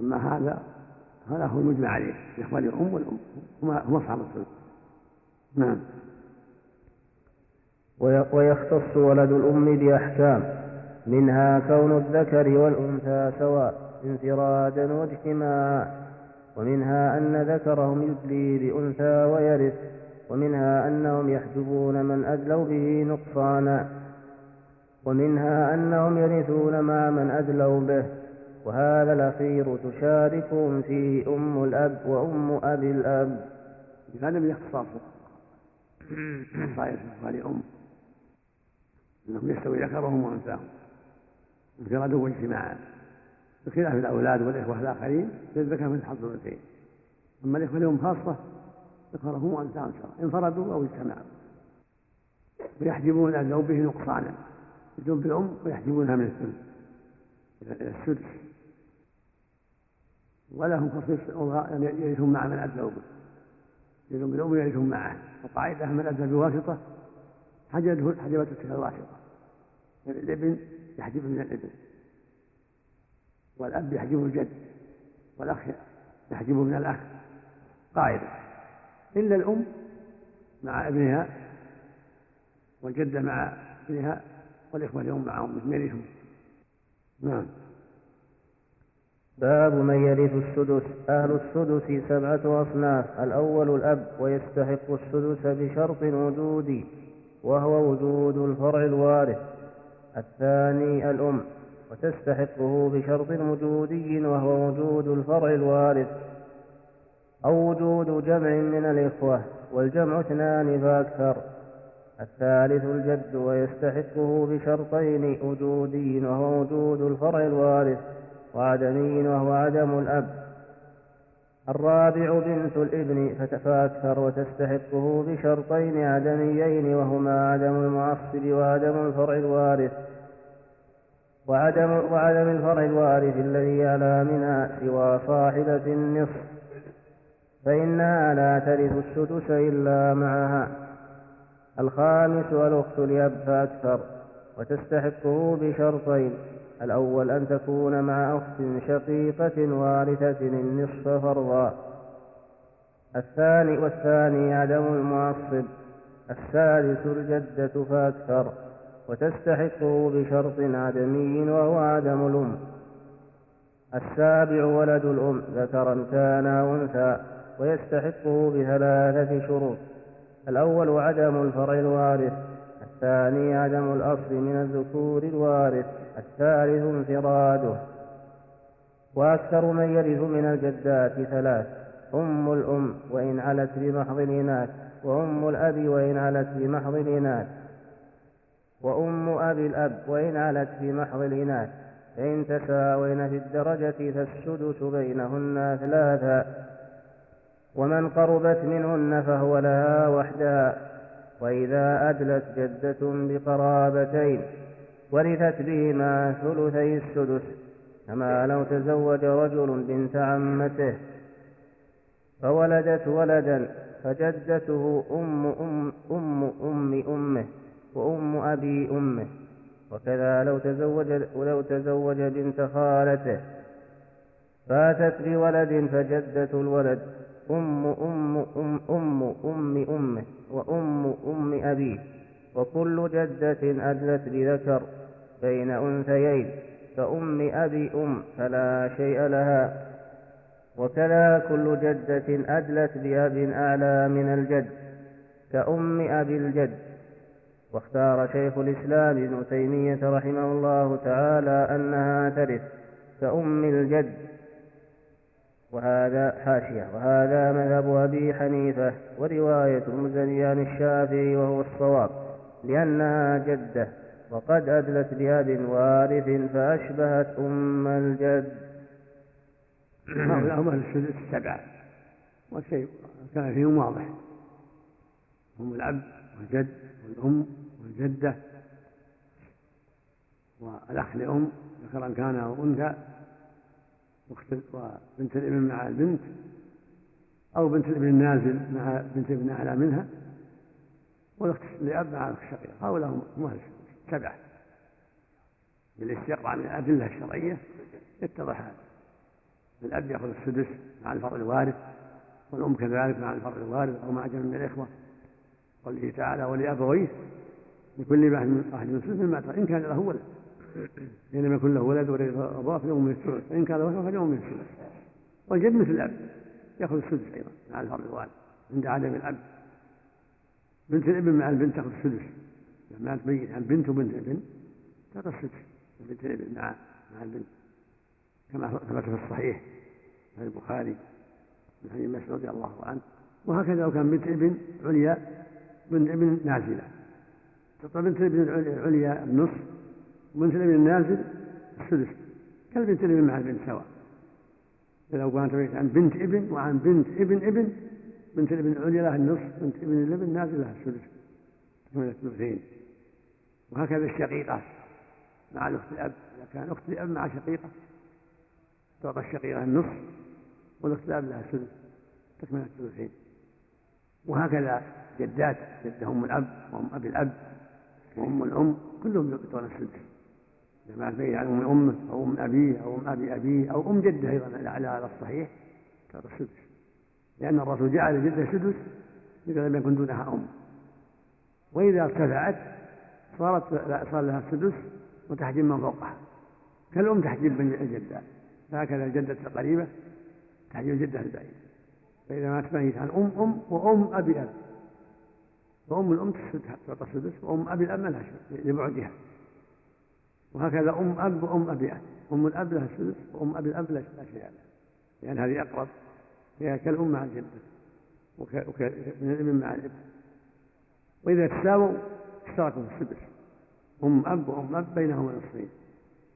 أما هذا هذا هو المجمع عليه. الإخوة الأم والأم هم أصحاب الثلث. نعم. ويختص ولد الأم بأحكام. منها كون الذكر والأنثى سواء انفرادا واجتماعا ومنها أن ذكرهم يدلي بأنثى ويرث ومنها أنهم يحجبون من أدلوا به نقصانا ومنها أنهم يرثون مع من أدلوا به وهذا الأخير تشاركهم فيه أم الأب وأم أبي الأب. هذا من اختصاص خصائص أم أنهم يستوي ذكرهم وأنثاهم. انفرادا واجتماعا بخلاف الأولاد والإخوة الآخرين للذكر من حظ الأنثيين. أما الإخوة لهم خاصة ذكرهم وأنثاهم سواء انفردوا أو اجتمعوا. ويحجبون عن به نقصانا. يدون بالأم ويحجبونها من الثلث. إلى السدس. ولهم خصيص يرثون مع من أدلوا به يرثون بالأم ويرثون معه. وقاعدة من أدلى بواسطة حجبته حجبته تلك الواسطة. يعني الإبن يحجب من الابن والأب يحجبه الجد. والأخ يحجبه من الأخ. قاعدة إلا الأم مع ابنها والجدة مع ابنها والإخوة اليوم معهم مثل يرثون نعم. باب من يرث السدس. أهل السدس سبعة أصناف. الأول الأب ويستحق السدس بشرط وجودي وهو وجود الفرع الوارث. الثاني الأم وتستحقه بشرط وجودي وهو وجود الفرع الوارث أو وجود جمع من الإخوة والجمع اثنان فأكثر. الثالث الجد ويستحقه بشرطين وجودي وهو وجود الفرع الوارث وعدمي وهو عدم الأب. الرابع بنت الابن فأكثر وتستحقه بشرطين عدميين وهما عدم المعصب وعدم الفرع الوارث. وعدم, وعدم الفرع الوارث الذي على منها سوى صاحبة النصف. فإنها لا ترث السدس إلا معها. الخامس الأخت لأب فأكثر وتستحقه بشرطين. الأول أن تكون مع أخت شقيقة وارثة النصف فرضا. الثاني والثاني عدم المعصب. الثالث الجدة فأكثر. وتستحقه بشرط عدمي وهو عدم الأم. السابع ولد الأم ذكرا كان أو أنثى ويستحقه بثلاثة شروط. الأول عدم الفرع الوارث. الثاني عدم الأصل من الذكور الوارث. الثالث انفراده. وأكثر من يرث من الجدات ثلاث أم الأم وإن علت بمحض الإناث وأم الأب وإن علت بمحض الإناث وأم أبي الأب وإن علت بمحض الإناث. فإن تساوين في الدرجة فالسدس بينهن ثلاثا. ومن قربت منهن فهو لها وحدها. وإذا أدلت جدة بقرابتين ورثت بهما ثلثي السدس كما لو تزوج رجل بنت عمته. فولدت ولدا فجدته أم أم أم أم أمه وأم أبي أمه. وكذا لو تزوج لو تزوج بنت خالته. فاتت بولد فجدة الولد أم أم أم أم أم أمه وأم أم أبيه. وكل جدة أدلت بذكر. بين أنثيين كأم أبي أم فلا شيء لها. وكذا كل جدة أدلت بأب أعلى من الجد كأم أبي الجد. واختار شيخ الإسلام ابن تيمية رحمه الله تعالى أنها ترث كأم الجد. وهذا حاشية وهذا مذهب أبي حنيفة ورواية المزني عن الشافعي وهو الصواب لأنها جدة. وقد أدلت بأب وارث فأشبهت أم الجد. هؤلاء أهل السدس السبعة. والشيء كان فيهم واضح. هم الأب والجد والأم والجدة والأخ لأم ذكرا كان أو أنثى وبنت الإبن مع البنت أو بنت الإبن النازل مع بنت ابن أعلى منها والأخت لأب مع الأخت الشقيقة هؤلاء هم أهل سبعة بالاستقراء من الأدلة الشرعية يتضح هذا. الأب يأخذ السدس مع الفرع الوارث والأم كذلك مع الفرع الوارث أو مع جمع من الإخوة. قوله تعالى ولأبويه لكل واحد من السدس مما إن كان له ولد. لم يكن له ولد وليس أبواه من الثلث. فإن كان له فلهم من الثلث. والجد مثل الأب. يأخذ السدس أيضا مع الفرع الوارث عند عدم الأب. بنت الابن مع البنت تأخذ السدس. لما تبين عن بنت وبنت ابن السدس بنت الابن مع مع البنت. كما ثبت في الصحيح في البخاري من حديث مسعود رضي الله عنه. وهكذا لو كان بنت ابن عليا بنت ابن نازلة. تعطى بنت الابن العليا النصف وبنت الابن النازل السدس. كالبنت الابن مع البنت سواء. لو كانت عن بنت ابن وعن بنت ابن ابن بنت الابن العليا لها النصف بنت ابن الابن نازل لها السدس. من الثلثين وهكذا الشقيقة. مع الأخت الأب إذا كان أخت الأب مع شقيقة تعطى الشقيقة النصف والأخت الأب لها السدس تكمل الثلثين. وهكذا جدات جدة أم الأب وأم أبي الأب وأم الأم كلهم يعطون السدس إذا مات بين عن أم أمه أو أم أبيه أو أم أبي أبيه أو أم جدة أيضا على الصحيح تعطى السدس لأن الرسول جعل جده سدس إذا لم يكن دونها أم. وإذا ارتفعت صارت صار لها السدس وتحجب من فوقها. كالأم تحجب من الجدة فهكذا الجدة القريبة تحجب الجدة البعيدة فإذا مات ميت عن أم أم وأم أبي أب. فأم الأم تعطى السدس وأم أبي الأب ما لها لبعدها. وهكذا أم أب وأم أبي أب. أم الأب لها السدس وأم أبي الأب لا شيء لها لأن هذه أقرب. هي كالأم مع الجدة. ومن الابن مع الابن وإذا تساووا اشتركوا في السدس أم أب وأم أب بينهما نصفين.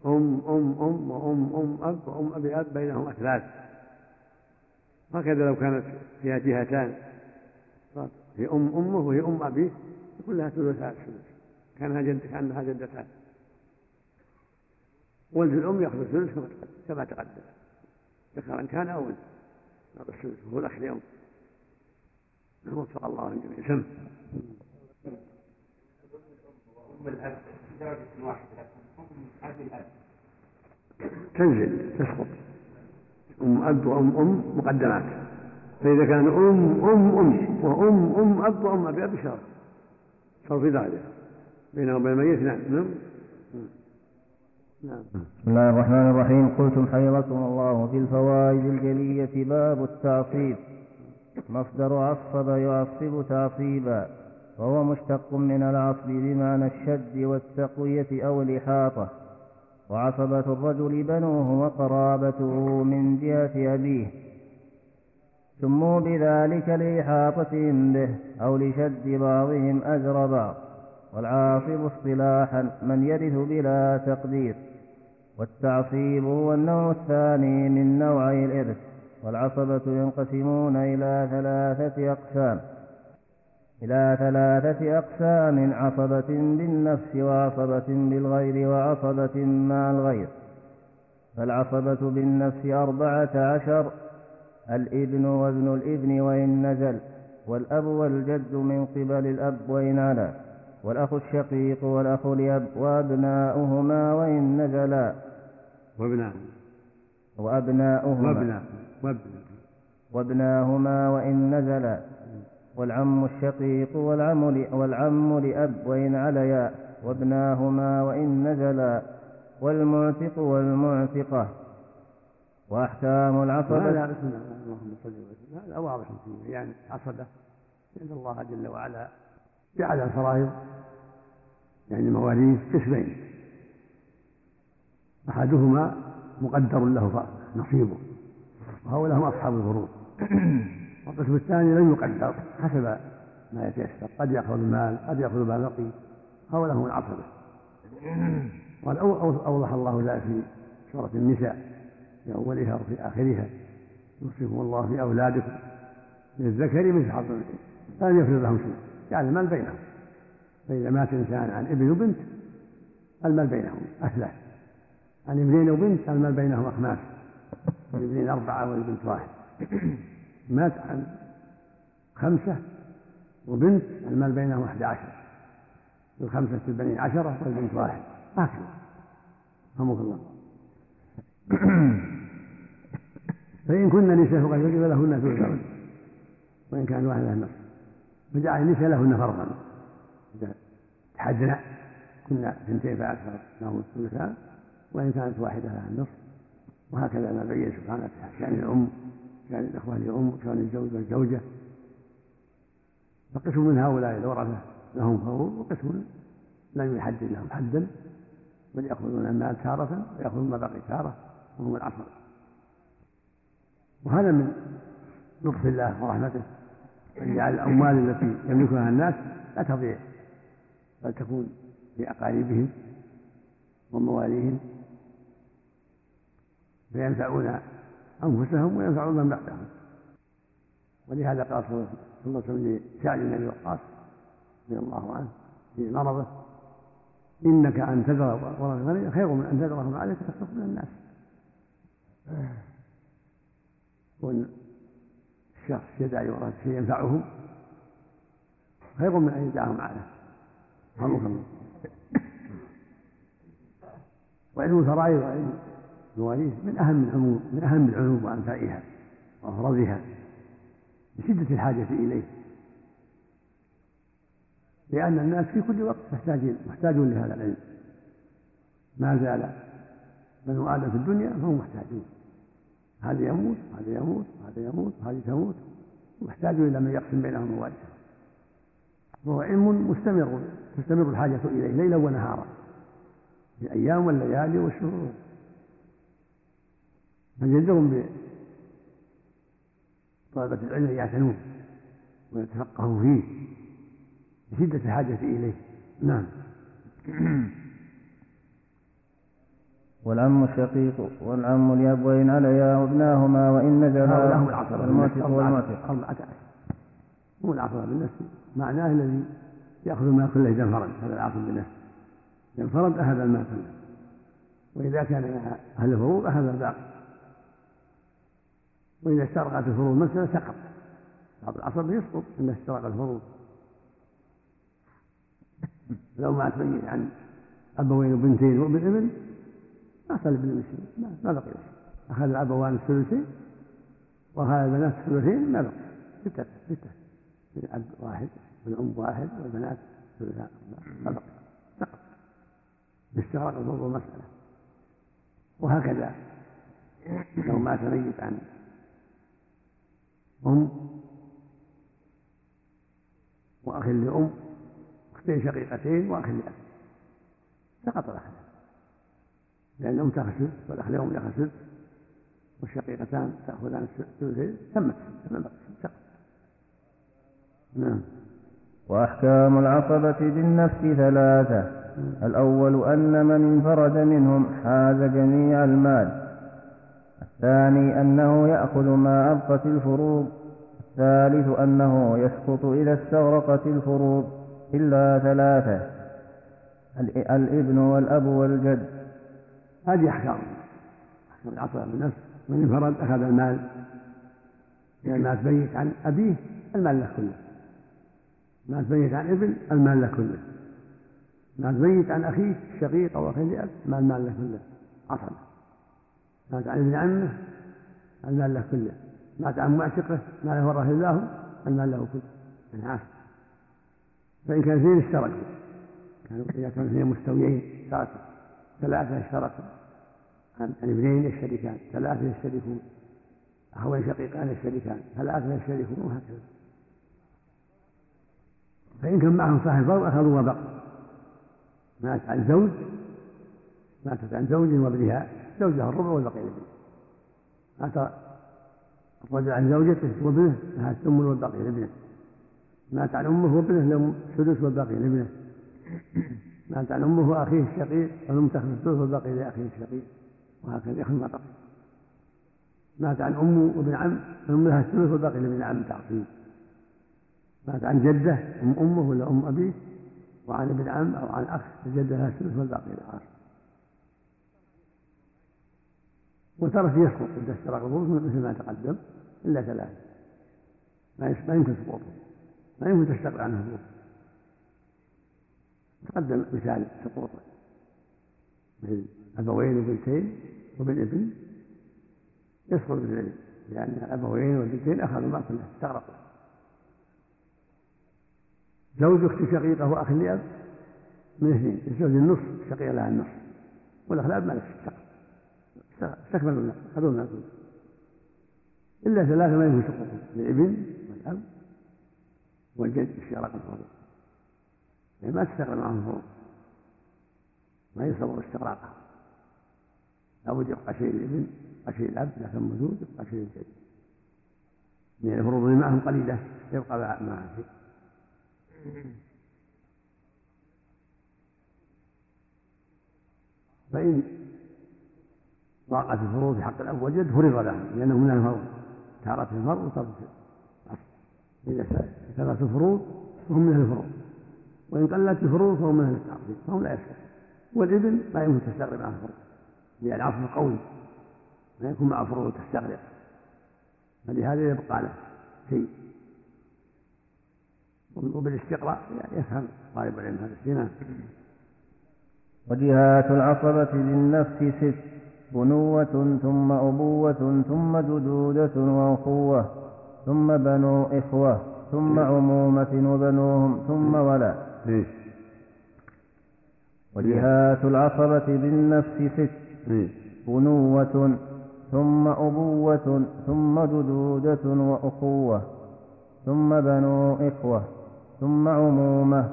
أم أم أم وأم أم أب وأم أبي أب بينهما ثلاث هكذا لو كانت فيها جهتان. هي أم أمه وهي أم أبيه يكون لها ثلثاء السدس كانها جد كأنها جدتان. ولد الأم يأخذ الثلث كما تقدم ذكرا كان أو أنثى هذا الثلث هو الأخ لأم. وفق الله الجميع. سم. أم الأب؟ درجة واحدة. لكن أم أبي الأب. تنزل تسقط. أم أب وأم أم مقدمات فإذا كان أم أم أم وأم أم أب وأم أبي أبي شرط صار في ذلك. بينه وبين الميت نعم. نعم. نعم. بسم الله الرحمن الرحيم. قلتم حفظكم الله في الفوائد الجلية باب التعصيب. مصدر عصب يعصب تعصيبا. وهو مشتق من العصب بمعنى الشد والتقوية أو الإحاطة. وعصبة الرجل بنوه وقرابته من جهة أبيه. سموا بذلك لإحاطتهم به أو لشد بعضهم أجر بعض. والعاصب اصطلاحا من يرث بلا تقدير. والتعصيب هو النوع الثاني من نوعي الإرث. والعصبة ينقسمون إلى ثلاثة أقسام. إلى ثلاثة أقسام عصبة بالنفس وعصبة بالغير وعصبة مع الغير. فالعصبة بالنفس أربعة عشر الإبن وابن الإبن وإن نزل والأب والجد من قبل الأب وإن علا والأخ الشقيق والأخ لأب وأبناؤهما وإن نزلا. وابناء وأبناؤهما. وابناء وابناهما وإن نزلا. والعم الشقيق والعم والعم لأب وإن عليا وابناهما وإن نزلا والمعتق والمعتقة وأحكام العصبة. هذا بسم الله اللهم صل وسلم هذا واضح فيه يعني عصبة لأن الله جل وعلا جعل الفرائض يعني المواريث قسمين. أحدهما مقدر له نصيبه وهؤلاء هم أصحاب الفروض. والقسم الثاني لم يقدر حسب ما يتيسر. قد يأخذ المال قد يأخذ ما بقي. هؤلاء هم العصبة وأوضح الله ذلك في سورة النساء في أولها وفي آخرها. يوصيكم الله في أولادكم للذكر مثل حظ لا يفرض لهم شيء. جعل المال بينهم. فإذا مات إنسان عن ابن وبنت المال بينهم أثلث عن ابنين وبنت المال بينهم أخماس. الابنين أربعة والبنت واحد. مات عن خمسة وبنت المال بينهم أحد عشر. الخمسة البنين عشرة والبنت واحد. هكذا. رحمك الله. فإن كن نساء فقد وجب لهن ثلث وإن كان واحدة النصف فجعل النساء لهن فرضا. إذا تحدنا كنا اثنتين فأكثر لهم الثلثان وإن كانت واحدة لها النصف وهكذا ما بين سبحانه في شأن الأم. شأن الإخوة لأم شأن الزوج والزوجة فقسم من هؤلاء الورثة لهم فروض وقسم لم يحدد لهم حدا بل يأخذون المال تارة ويأخذون ما بقي تارة وهم العصر وهذا من لطف الله ورحمته أن جعل الأموال التي يملكها الناس لا تضيع بل تكون لأقاربهم ومواليهم فينفعون أنفسهم وينفعون من بعدهم. ولهذا قال صلى الله عليه وسلم لسعد بن أبي وقاص رضي الله عنه في مرضه إنك أن تذر ورثة خير من أن تذرهم عليك تختص من الناس. كون الشخص يدعي وراء شيء ينفعهم خير من أن يدعهم عليه الله وعلم الفرائض وعلم المواريث من أهم العلوم من أهم العلوم وأنفعها وأفرزها لشدة الحاجة إليه. لأن الناس في كل وقت محتاجين محتاجون لهذا العلم. ما زال بنو آدم في الدنيا فهم محتاجون. هذا يموت هذا يموت هذا يموت هذه تموت. محتاج إلى من يقسم بينهم موارثه وهو علم مستمر تستمر الحاجة إليه ليلا ونهارا في الأيام والليالي والشهور. فجدهم بطلبة العلم يعتنون ويتفقهوا فيه بشدة الحاجة إليه. نعم. والعم الشقيق والعم الياب وإن عليا وابناهما وإن نزلا هم العصبة المعتق والمعتق أربعة أشهر هو العصبة. بالنفس معناه الذي يأخذ المال كله إذا انفرد. هذا العصب بالنفس إذا انفرد أخذ المال. كله وإذا كان مع أهل الفروض أخذ الباقي. وإذا استرقت الفروض مسألة سقط. بعض العصب يسقط إذا استرق الفروض. لو مات ميت عن أبوين وبنتين وابن ابن ما صار ابن المسلم ما, بقي شيء. أخذ الأبوان الثلثين وأخذ البنات الثلثين ما بقي. ستة ستة. من أب واحد من أم واحد والبنات ثلثان ما بقي. سقط. باستغراق الموضوع المسألة وهكذا. لو مات ميت عن أم وأخ لأم أختين شقيقتين وأخ لأب. سقط الأخ لأن الأم تأخذ والأخ لأم يأخذ والشقيقتان تأخذان الثلثين تمت تمت سقط نعم. وأحكام العصبة بالنفس ثلاثة. الأول أن من انفرد منهم حاز جميع المال. الثاني أنه يأخذ ما أبقت الفروض. الثالث أنه يسقط إذا استغرقت الفروض إلا ثلاثة. الابن والأب والجد. هذه أحكام. أحكام العصبة بالنفس من انفرد أخذ المال. إذا مات ميت عن أبيه المال له كله. مات ميت عن ابن المال له كله. مات ميت عن أخيه شقيق أو أخيه لأب ما المال له كله. عصبة مات عن ابن عمه المال له كله. مات عن معشقه ما له ورث الله المال له كله. من عاصم فإن كان اثنين اشتركوا كانوا إذا كانوا اثنين مستويين اشتركوا. ثلاثة اشتركوا. عن ابنين يشتركان. ثلاثة يشتركون. أخوين شقيقان يشتركان. ثلاثة يشتركون وهكذا. فإن كان معهم صاحب فرض أخذوا وبقوا. مات عن زوج ماتت عن زوج وابنها. زوجها الربع والبقي لابنه مات الرجل عن زوجته وابنه لها الثمن والبقي لابنه مات عن أمه وابنه له السدس والباقي لابنه مات عن أمه وأخيه الشقيق فالام تاخذ الثلث والباقي لأخيه الشقيق وهكذا ياخذ ما مات عن أمه وابن عم فالام لها الثلث والباقي لابن عم تعصيب. مات عن جده أم أمه ولا أم أبيه؟ وعن ابن عم أو عن أخ الجده لها الثلث والباقي للاخر وترك يسقط عند اشتراك الفروض مثل ما تقدم إلا ثلاثة. ما يمكن سقوطه. ما يمكن تشتغل عنه الروح تقدم مثال سقوط مثل أبوين وبنتين وابن ابن. يسقط بالابن لأن الأبوين والبنتين أخذوا ما كله استغرقوا. زوج أخت شقيقة وأخ لأب من اثنين. الزوج النصف الشقيقة لها النصف والأخ لأب ما له استكملوا النصف أخذوا النصف إلا ثلاثة ما يمكن سقوطهم الابن والأب والجد اشتراك الفروض يعني ما تستغرق معهم الفروض ما يصبر استغراقها. لابد يبقى شيء الابن يبقى شيء اذا كان موجود يبقى شيء الجد. من الفروض اللي معهم قليلة يبقى معها شيء. فإن ضاقت الفروض في حق الأب والجد فرض لهم لأنه من الفرض تارة الفرض وتارة إذا كثرت الفروض فهم من الفروض. وإن قلت الفروض فهم من التعصيب فهم لا يستغرب والابن لا يمكن تستغرب معه الفروض. لأن العصر قوي. ما يكون مع الفروض تستغرب. فلهذا يبقى له شيء. وبالاستقراء يفهم طالب العلم هذا الشيء وجهات العصبة للنفس ست. بنوة ثم أبوة ثم جدودة وأخوة ثم بنو إخوة ثم عمومة وبنوهم ثم ولا. وجهات العصبة بالنفس ست. بنوة ثم أبوة ثم جدودة وأخوة ثم بنو إخوة ثم عمومة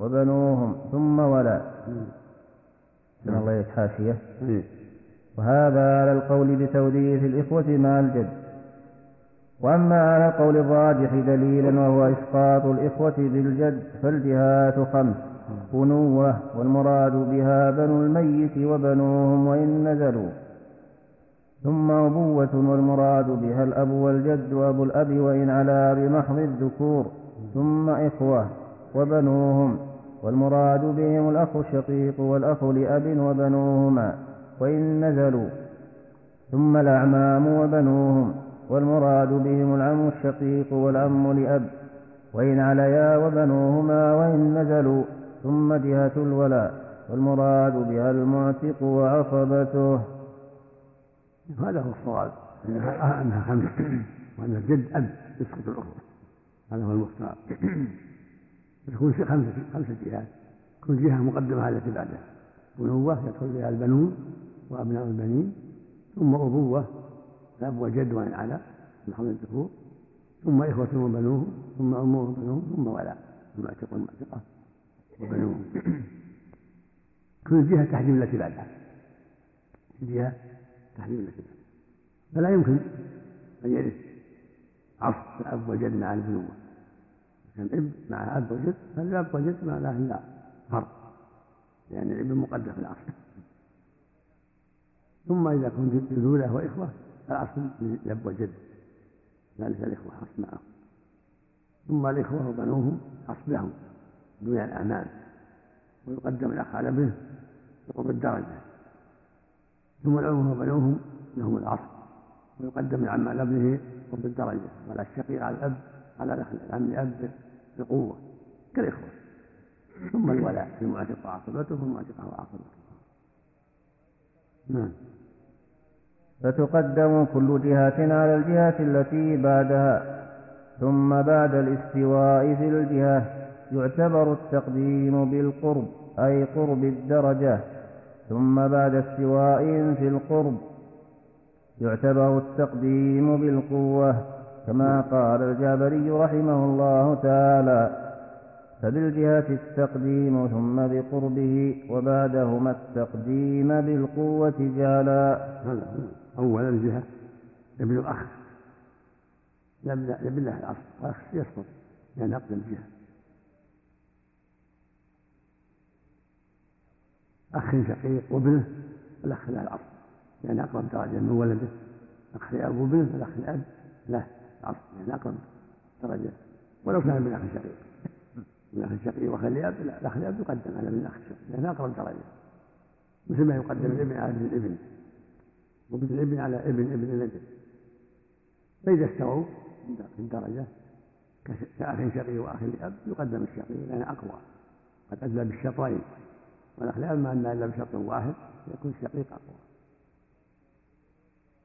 وبنوهم ثم ولا. الله حاشية إيه. وهذا على القول بتوديث الإخوة مع الجد. وأما على القول الراجح دليلا وهو إسقاط الإخوة بالجد فالجهات خمس بنوة والمراد بها بنو الميت وبنوهم وإن نزلوا. ثم أبوة والمراد بها الأب والجد وأبو الأب وإن علا بمحض الذكور. ثم إخوة وبنوهم والمراد بهم الأخ الشقيق والأخ لأب وبنوهما. وإن نزلوا ثم الأعمام وبنوهم والمراد بهم العم الشقيق والعم لأب وإن عليا وبنوهما وإن نزلوا ثم جهة الولاء والمراد بها المعتق وعصبته. هذا هو الصواب انها أنها خمس وأن الجد أب يسقط الاخوه هذا هو المختار. تكون خمسه خمسة جهات. كل جهة مقدمة على التي بعدها. بنوه يدخل فيها البنون وأبناء البنين ثم أبوة الاب وجد وان على من حول الذكور ثم إخوة وبنوهم ثم أمه وبنوهم ثم ولا المعتق والمعتقة وبنوهم كل جهة تحجب التي بعدها. جهة تحجب التي بعدها. فلا يمكن أن يرث عصر الأب وجد مع البنوة. كان اب مع أب وجد فالأب وجد ما له إلا فرق. لأن يعني الابن مقدم في العصر. ثم إذا كنت ذوله وإخوة الأصل للأب وجد ذلك الإخوة حص معهم ثم الإخوة وبنوهم حص لهم دون الأعمام ويقدم الأخ على ابنه بقرب الدرجة. ثم العمر وبنوهم لهم العصر ويقدم العم على ابنه قرب الدرجة. ولا الشقيق على الأب على العم الأب بقوة كالإخوة. ثم الولاء في المعتق وعصبته والمعتقة وعصبته نعم. فتقدم كل جهة على الجهة التي بعدها ثم بعد الاستواء في الجهة يعتبر التقديم بالقرب أي قرب الدرجة ثم بعد استواء في القرب يعتبر التقديم بالقوة كما قال الجابري رحمه الله تعالى فبالجهة التقديم ثم بقربه وبعدهما التقديم بالقوة جعلا. أولا الجهة ابن الأخ لم له الأصل والأخ يسقط لأن أقدم جهة أخ شقيق وابنه الأخ له الأصل. لأن أقرب درجة من ولده. أخ لأب وابنه الأخ لأب له الأصل. لأن أقرب درجة. ولو كان من أخ شقيق. من أخ شقيق وأخ لأب الأخ لأب يقدم على من أخ شقيق. لأن أقرب درجة. مثل ما يقدم الابن على ابن الابن وابن الابن على ابن ابن الابن فإذا استووا في الدرجة كأخ شقي وأخ لأب يقدم الشقي لأنه أقوى. قد أدلى بالشطرين. والأخ لأب ما أن إلا بشطر واحد يكون الشقيق أقوى.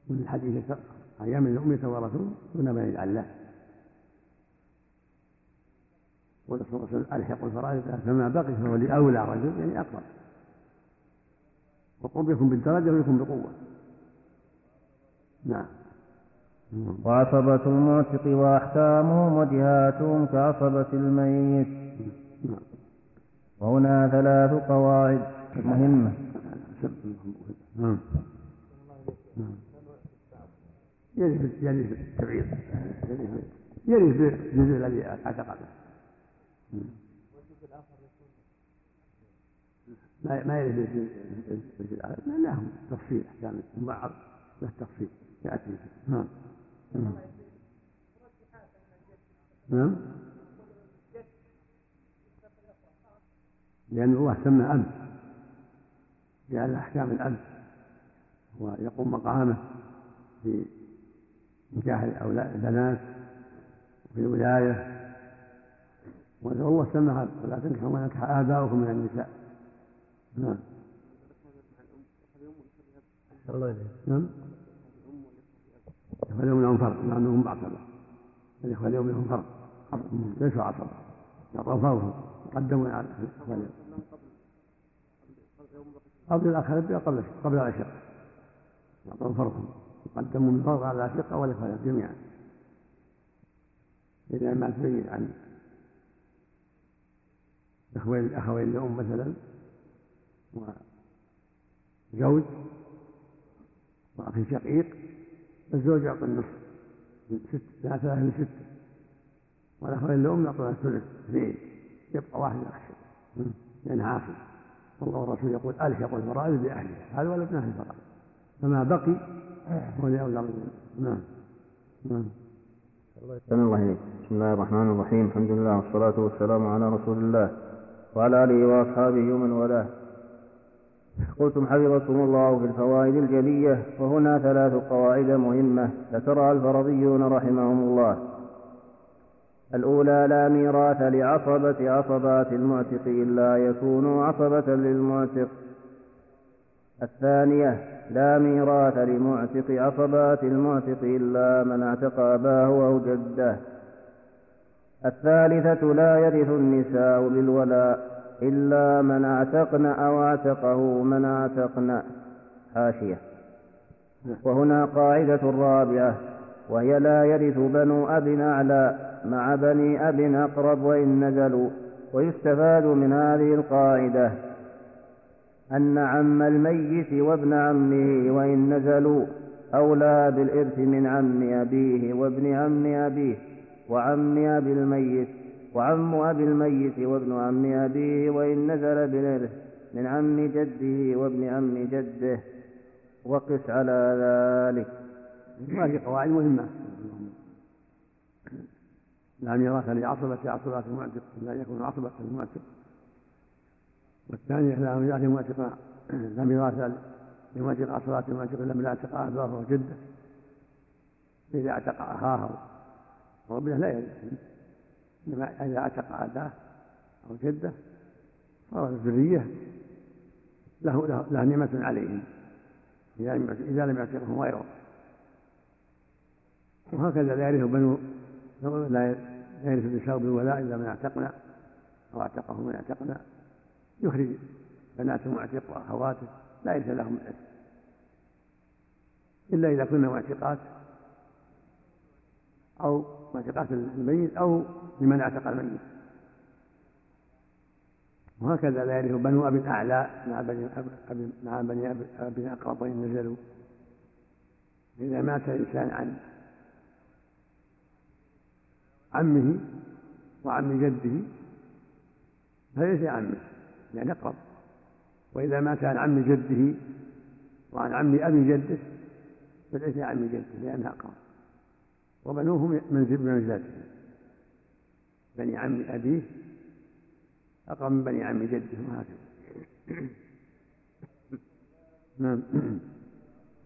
من الحديث أيام الأم يتوارثون دون بني العلاه والرسول صلى ألحق الفرائض فما بقي فهو لأولى رجل يعني أقرب والقرب يكون بالدرجة ويكون بقوة. نعم. وعصبة المعتق وأحكامهم وجهاتهم كعصبة الميت. نعم. وهنا ثلاث قواعد مهمة. نعم. يرث يرث التبعيض. يرث بالجزء الذي اعتقده. ما ما يرث بالجزء الآخر. لهم تفصيل أحكام بعض له تفصيل. يأتي. نعم. نعم. نعم. لأن الله سمى أب جعل أحكام الأب ويقوم مقامه في نكاح الأولاد البنات وفي الولاية. والله سمى ولا تنكحوا ما نكح آباؤكم من النساء. نعم. الله نعم. الإخوة اليوم لهم فرق مع أنهم بعصبة الإخوة اليوم لهم فرق ليسوا عصبة. يعطوا فرضهم يقدمون على الإخوة اليوم. قبل الأخرة قبل قبل العشاء يعطون فرضهم يقدمون من فرض على الأشقة والإخوة جميعا. إذا ما تبين عن الأخوين الأخوين الأم مثلا وزوج وأخ شقيق الزوج يعطي النصف ست ثلاثة من ستة والأخوين الأم يعطون الثلث. اثنين. يبقى واحد أخشى لأنه عاصي. والله والرسول يقول ألحق الفرائض بأهلها. هذا ولا ابن أهل الفرائض فما بقي هو لأولى نعم. نعم. الله إليك بسم الله الرحمن الرحيم. الحمد لله والصلاة والسلام على رسول الله وعلى آله وأصحابه ومن والاه. قلتم حفظكم الله في الفوائد الجلية وهنا ثلاث قواعد مهمة ذكرها الفرضيون رحمهم الله. الأولى لا ميراث لعصبة عصبات المعتق إلا يكونوا عصبة للمعتق. الثانية لا ميراث لمعتق عصبات المعتق إلا من اعتق أباه أو جده. الثالثة لا يرث النساء بالولاء. إلا من اعتقن أو اعتقه من اعتقن حاشية. وهنا قاعدة رابعة. وهي لا يرث بنو أب أعلى مع بني أب أقرب وإن نزلوا. ويستفاد من هذه القاعدة أن عم الميت وابن عمه وإن نزلوا أولى بالإرث من عم أبيه وابن عم أبيه وعم أبي الميت. وعم أبي الميت وابن عم أبيه وإن نزل بالإرث من عم جده وابن عم جده. وقس على ذلك. هذه قواعد مهمة. لا ميراث لعصبة عصبة المعتق. أن يكون عصبة المعتق. والثانية لا ميراث لمعتق لا ميراث لمعتق عصبات المعتق. إلا من اعتق أباه وجده. إذا اعتق أخاه وابنه لا يرث إنما إذا اعتق أباه أو جده صار الذرية له له, نعمة عليهم إذا لم يعتقهم غيره وهكذا لا يرث بنو لا يرث النساء بالولاء إلا من اعتقنا أو اعتقه من اعتقنا. يخرج بنات معتق وأخواته لا يرث لهم الإرث إلا إذا كنا معتقات أو معتقات الميت أو لمن أعتق الميت. وهكذا لا يرث بنو أب أعلى مع بني أب مع بني أب أقرب وإن نزلوا. إذا مات الإنسان عن عمه وعم جده فليس عمه يعني أقرب. وإذا مات عن عم جده وعن عم أبي جده فليس عم جده لأنها أقرب. وبنوه منزل بمنزلته بني عم أبيه أقرب من بني عم جده وهكذا. نعم.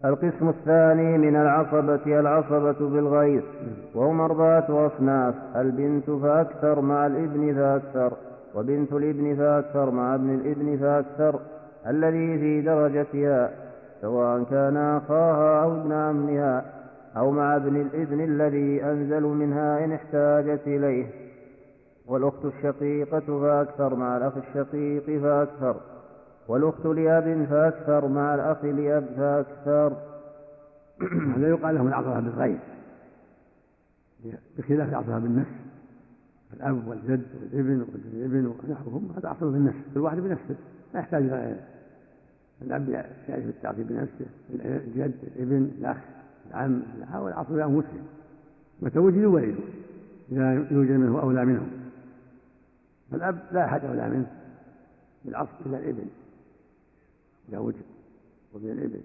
القسم الثاني من العصبة العصبة بالغير. وهم أربعة أصناف البنت فأكثر مع الابن فأكثر وبنت الابن فأكثر مع ابن الابن فأكثر. الذي في درجتها سواء كان أخاها أو ابن عمها. أو مع ابن الابن الذي أنزل منها إن احتاجت إليه. والأخت الشقيقة فأكثر مع الأخ الشقيق فأكثر. والأخت لأب فأكثر مع الأخ لأب فأكثر. هذا يقال لهم العصبة بالغير بخلاف العصبة بالنفس. الأب والجد والابن وابن الابن ونحوهم هذا عصبة بالنفس. كل واحد بنفسه. لا يحتاج إلى الأب يعرف التعصيب بنفسه. الجد الابن الأخ. العم والعصبة مسلم. متى وجدوا ولدوا إذا يوجد منه أولى منهم فالأب لا أحد أولى منه بالعصب إلا الإبن. إذا وجد وابن الإبن.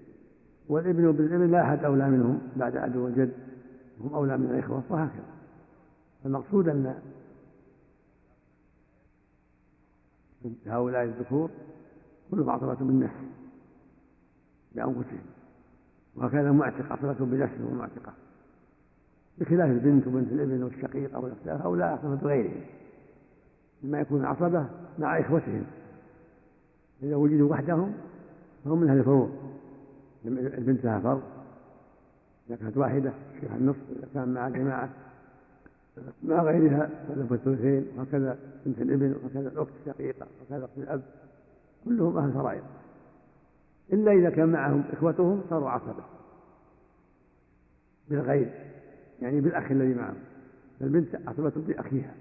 والإبن وابن الابن لا أحد أولى منهم بعد أبي وجد هم أولى من الإخوة وهكذا. المقصود أن هؤلاء الذكور كلهم عصبة بالنفس بأنفسهم وهكذا المعتق عصبة بنفسه ومعتقة بخلاف البنت وبنت الابن والشقيق أو الأختان هؤلاء عصبة بغيرهم لما يكون عصبة مع إخوتهم. إذا وجدوا وحدهم فهم من أهل الفروض البنت لها فرض. إذا كانت واحدة فيها النصف إذا كان مع جماعة. مع غيرها فله الثلثين. وهكذا بنت الابن وهكذا الأخت الشقيقة وهكذا أخت الأب. كلهم أهل فرائض. إلا إذا كان معهم إخوتهم صاروا عصبة. بالغير يعني بالأخ الذي معهم. فالبنت عصبة بأخيها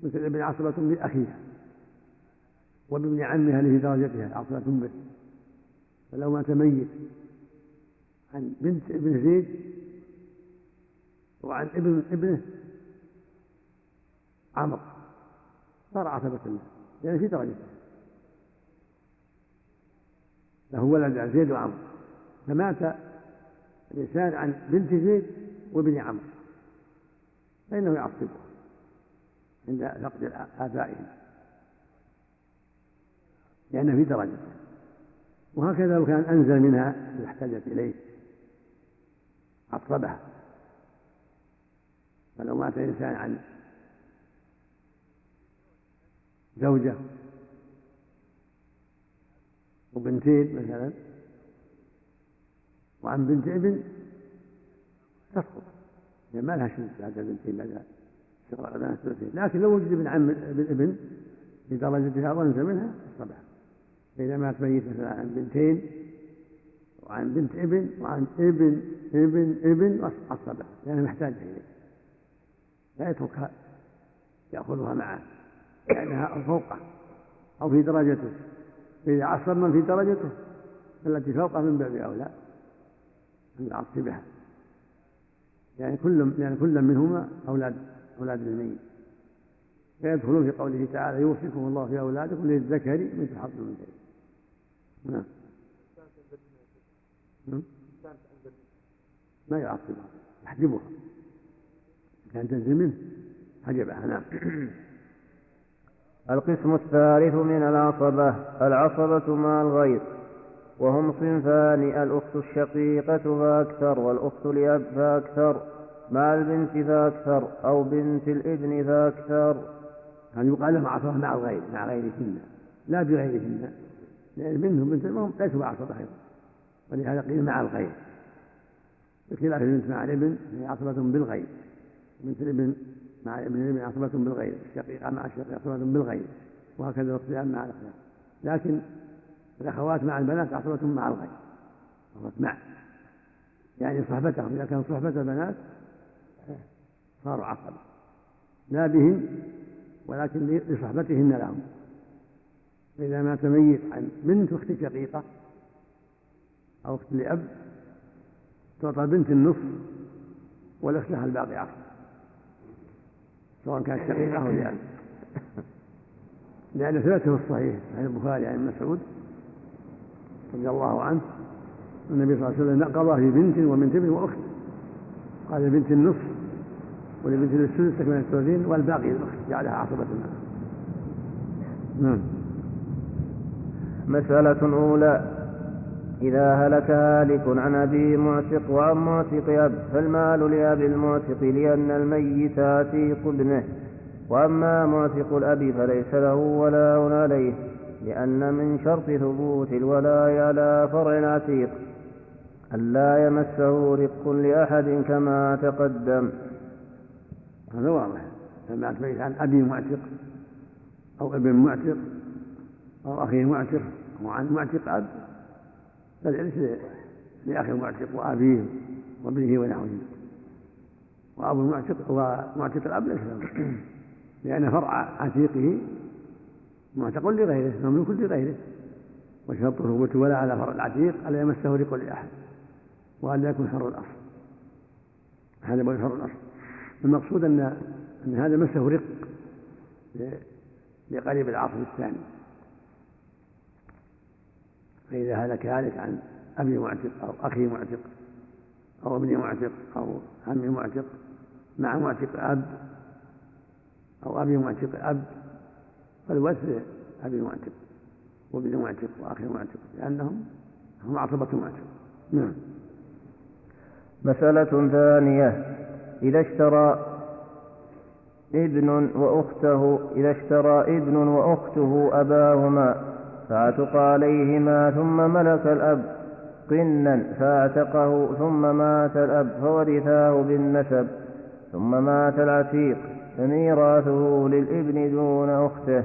بنت الابن عصبة بأخيها وبابن عمها اللي في درجتها عصبة به. فلو مات ميت عن بنت ابن زيد وعن ابن ابنه عمرو صار عصبة له يعني في درجته له ولد زيد وعمرو فمات الإنسان عن بنت زيد وابن عمرو فإنه يعصبه عند فقد آبائهم لأنه في درجة وهكذا لو كان أنزل منها إذا احتاجت إليه عصبها. فلو مات الإنسان عن زوجة وبنتين مثلا. وعن بنت ابن تسقط. يعني ما لها شمس بعد البنتين بعد لكن لو وجد ابن عم ابن ابن في درجتها وانثى منها الصبح فإذا مات ميت مثلا عن بنتين وعن بنت ابن وعن ابن ابن ابن الصبح لأنه محتاج إليه. لا يتركها يأخذها معه. لأنها فوقه أو في درجته. فإذا عصر من في درجته فالتي فوقه من باب أولى. أن يعصي بها. يعني كل يعني كل منهما أولاد أولاد الميت. فيدخلون في قوله تعالى يوصيكم الله في أولادكم للذكر مثل حظ الأنثيين نعم. نعم. ما يعصبها يحجبها. كان تنزل منه حجبها. نعم. القسم الثالث من العصبة العصبة مع الغير. وهم صنفان الأخت الشقيقة فأكثر والأخت لأب فأكثر مع البنت فأكثر أو بنت الابن فأكثر. يعني يقال لهم عصبة مع الغير مع غيرهن لا بغيرهن. لأن منهم بنت المهم ليسوا بعصبة أيضا. ولهذا قيل مع الغير. بخلاف البنت مع الابن هي عصبة بالغير. بنت الابن مع ابن الابن عصبة بالغير الشقيقة مع الشقيقة عصبة بالغير وهكذا الاختلاف مع الأخوات لكن الأخوات مع البنات عصبة مع الغير عصبة مع. يعني صحبتهم إذا كان صحبة بنات صاروا عصبة. لا بهن ولكن لصحبتهن لهم. فإذا مات ميت عن بنت أخت شقيقة أو أخت لأب تعطى بنت النصف والأخت لها الباقي عصر سواء كانت شقيقة أو لأب لأن ثبت في الصحيح صحيح البخاري عن مسعود رضي الله عنه النبي صلى الله عليه وسلم قضى في بنت وبنت ابن وأخت. قال لبنت النصف ولبنت السدس تكمل الثلاثين والباقي الأخت جعلها عصبة نعم. مسألة أولى. إذا هلك هالك عن أبي معتق وعن معتق أب فالمال لأب المعتق لأن الميت عتيق ابنه. وأما معتق الأب فليس له ولاء عليه لأن من شرط ثبوت الولاء على فرع العتيق ألا يمسه رق لأحد كما تقدم. هذا واضح. لما مات عن أبي معتق أو ابن معتق أو أخيه معتق أو عن معتق أب. فالإرث لأخي المعتق وأبيه وابنه ونحوه. وأبو المعتق ومعتق الأب ليس له لأن فرع عتيقه معتق لغيره مملوك لغيره. وشرط ثبوت ولا على فرع العتيق ألا يمسه رق لأحد وألا يكون حر الأصل. هذا هو حر الأصل. المقصود أن أن هذا مسه رق لقريب العصر الثاني. فإذا هلك هالك عن أبي معتق أو أخي معتق أو ابن معتق أو عمي معتق مع معتق أب أو أبي معتق أب فالورث أبي معتق وابن معتق وأخي معتق لأنهم هم عصبة معتق. نعم. مسألة ثانية إذا اشترى ابن وأخته إذا اشترى ابن وأخته أباهما فاعتق عليهما ثم ملك الأب قنا فاعتقه ثم مات الأب فورثاه بالنسب ثم مات العتيق فميراثه للابن دون أخته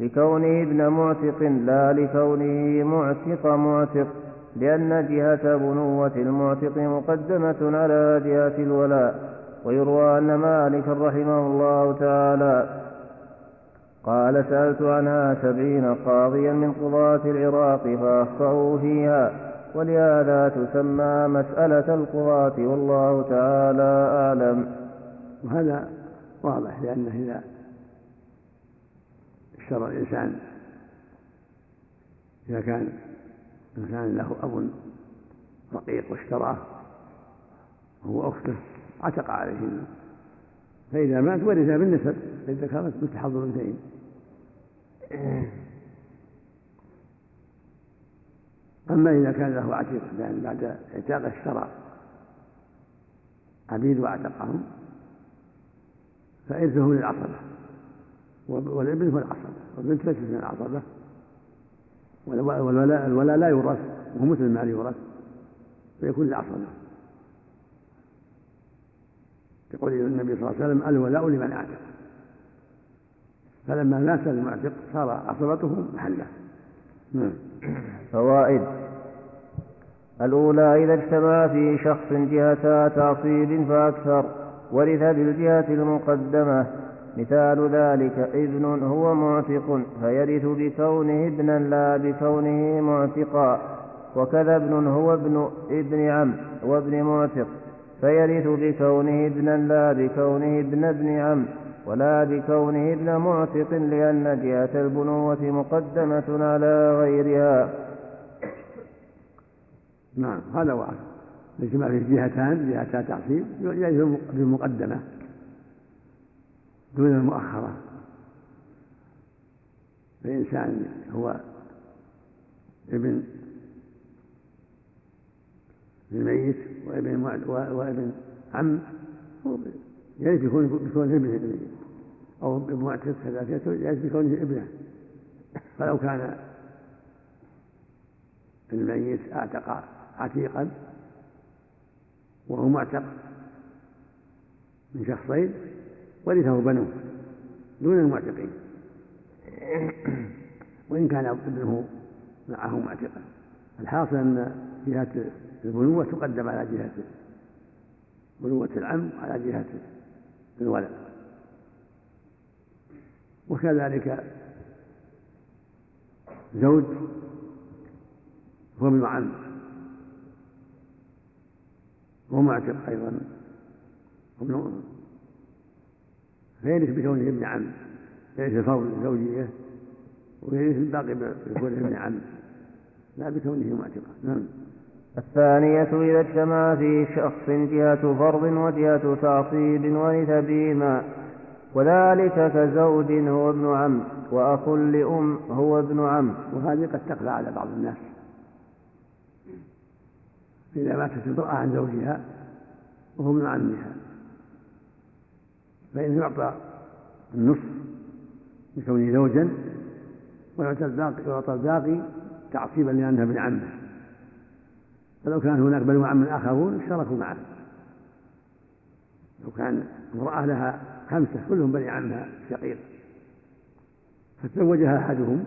لكونه ابن معتق لا لكونه معتق معتق لأن جهة بنوة المعتق مقدمة على جهة الولاء ويروى أن مالك رحمه الله تعالى قال سألت عنها سبعين قاضيا من قضاة العراق فأخطأوا فيها ولهذا تسمى مسألة القضاة والله تعالى أعلم. وهذا واضح لأنه إذا اشترى الإنسان إذا كان إنسان له أب رقيق واشتراه وهو أخته عتق عليه فإذا مات ورث بالنسب مثل حظ الأنثيين أما إذا كان له عتيق يعني بعد اعتاق اشترى عبيد واعتقهم فإرثه للعصبة والابن هو العصبة. والبنت ليست من العصبة. والولاء الولاء لا يورث وهو مثل المال يورث فيكون العصبة يقول النبي صلى الله عليه وسلم الولاء لمن أعتق. فلما مات المعتق صار عصبته محلة. نعم. فوائد. الأولى إذا اجتمع في شخص جهتا تعصيب فأكثر ورث بالجهة المقدمة. مثال ذلك ابن هو معتق فيرث بكونه ابنا لا بكونه معتقا. وكذا ابن هو ابن ابن عم وابن معتق. فيرث بكونه ابنا لا بكونه ابن ابن عم ولا بكونه ابن معتق لأن جهة البنوة مقدمة على غيرها. نعم هذا واحد. الاجتماع فيه جهتان جهتا تعصيب يجوز بالمقدمة دون المؤخرة. الإنسان هو ابن الميت وابن وابن عم يجب يكون بكونه ابن الميت. أو بمعتق كذلك يجب بكونه ابنه. فلو كان الميت أعتق عتيقا وهو معتق من شخصين ورثه بنوه دون المعتقين. وإن كان ابنه معه معتقا. الحاصل أن جهة البنوة تقدم على جهة بنوة العم على جهة الولد وكذلك زوج هو ابن عم ومعتق أيضا وابن فيرث بكونه ابن عم يرث الفضل الزوجية ويرث الباقي بكونه ابن عم لا بكونه معتقا نعم. الثانية إذا اجتمع في شخص جهة فرض وجهة تعصيب ورث بهما وذلك كزوج هو ابن عم وأخ لأم هو ابن عم. وهذه قد تخفى على بعض الناس. إذا ماتت امرأة عن زوجها وهو ابن عمها. فإنه يعطى النصف لكونه زوجا ويعطى الباقي الباقي تعصيبا لأنها ابن عمه. فلو كان هناك بنو عم آخرون اشتركوا معه. لو كان امرأة لها خمسة كلهم بني عمها شقيق. فتزوجها أحدهم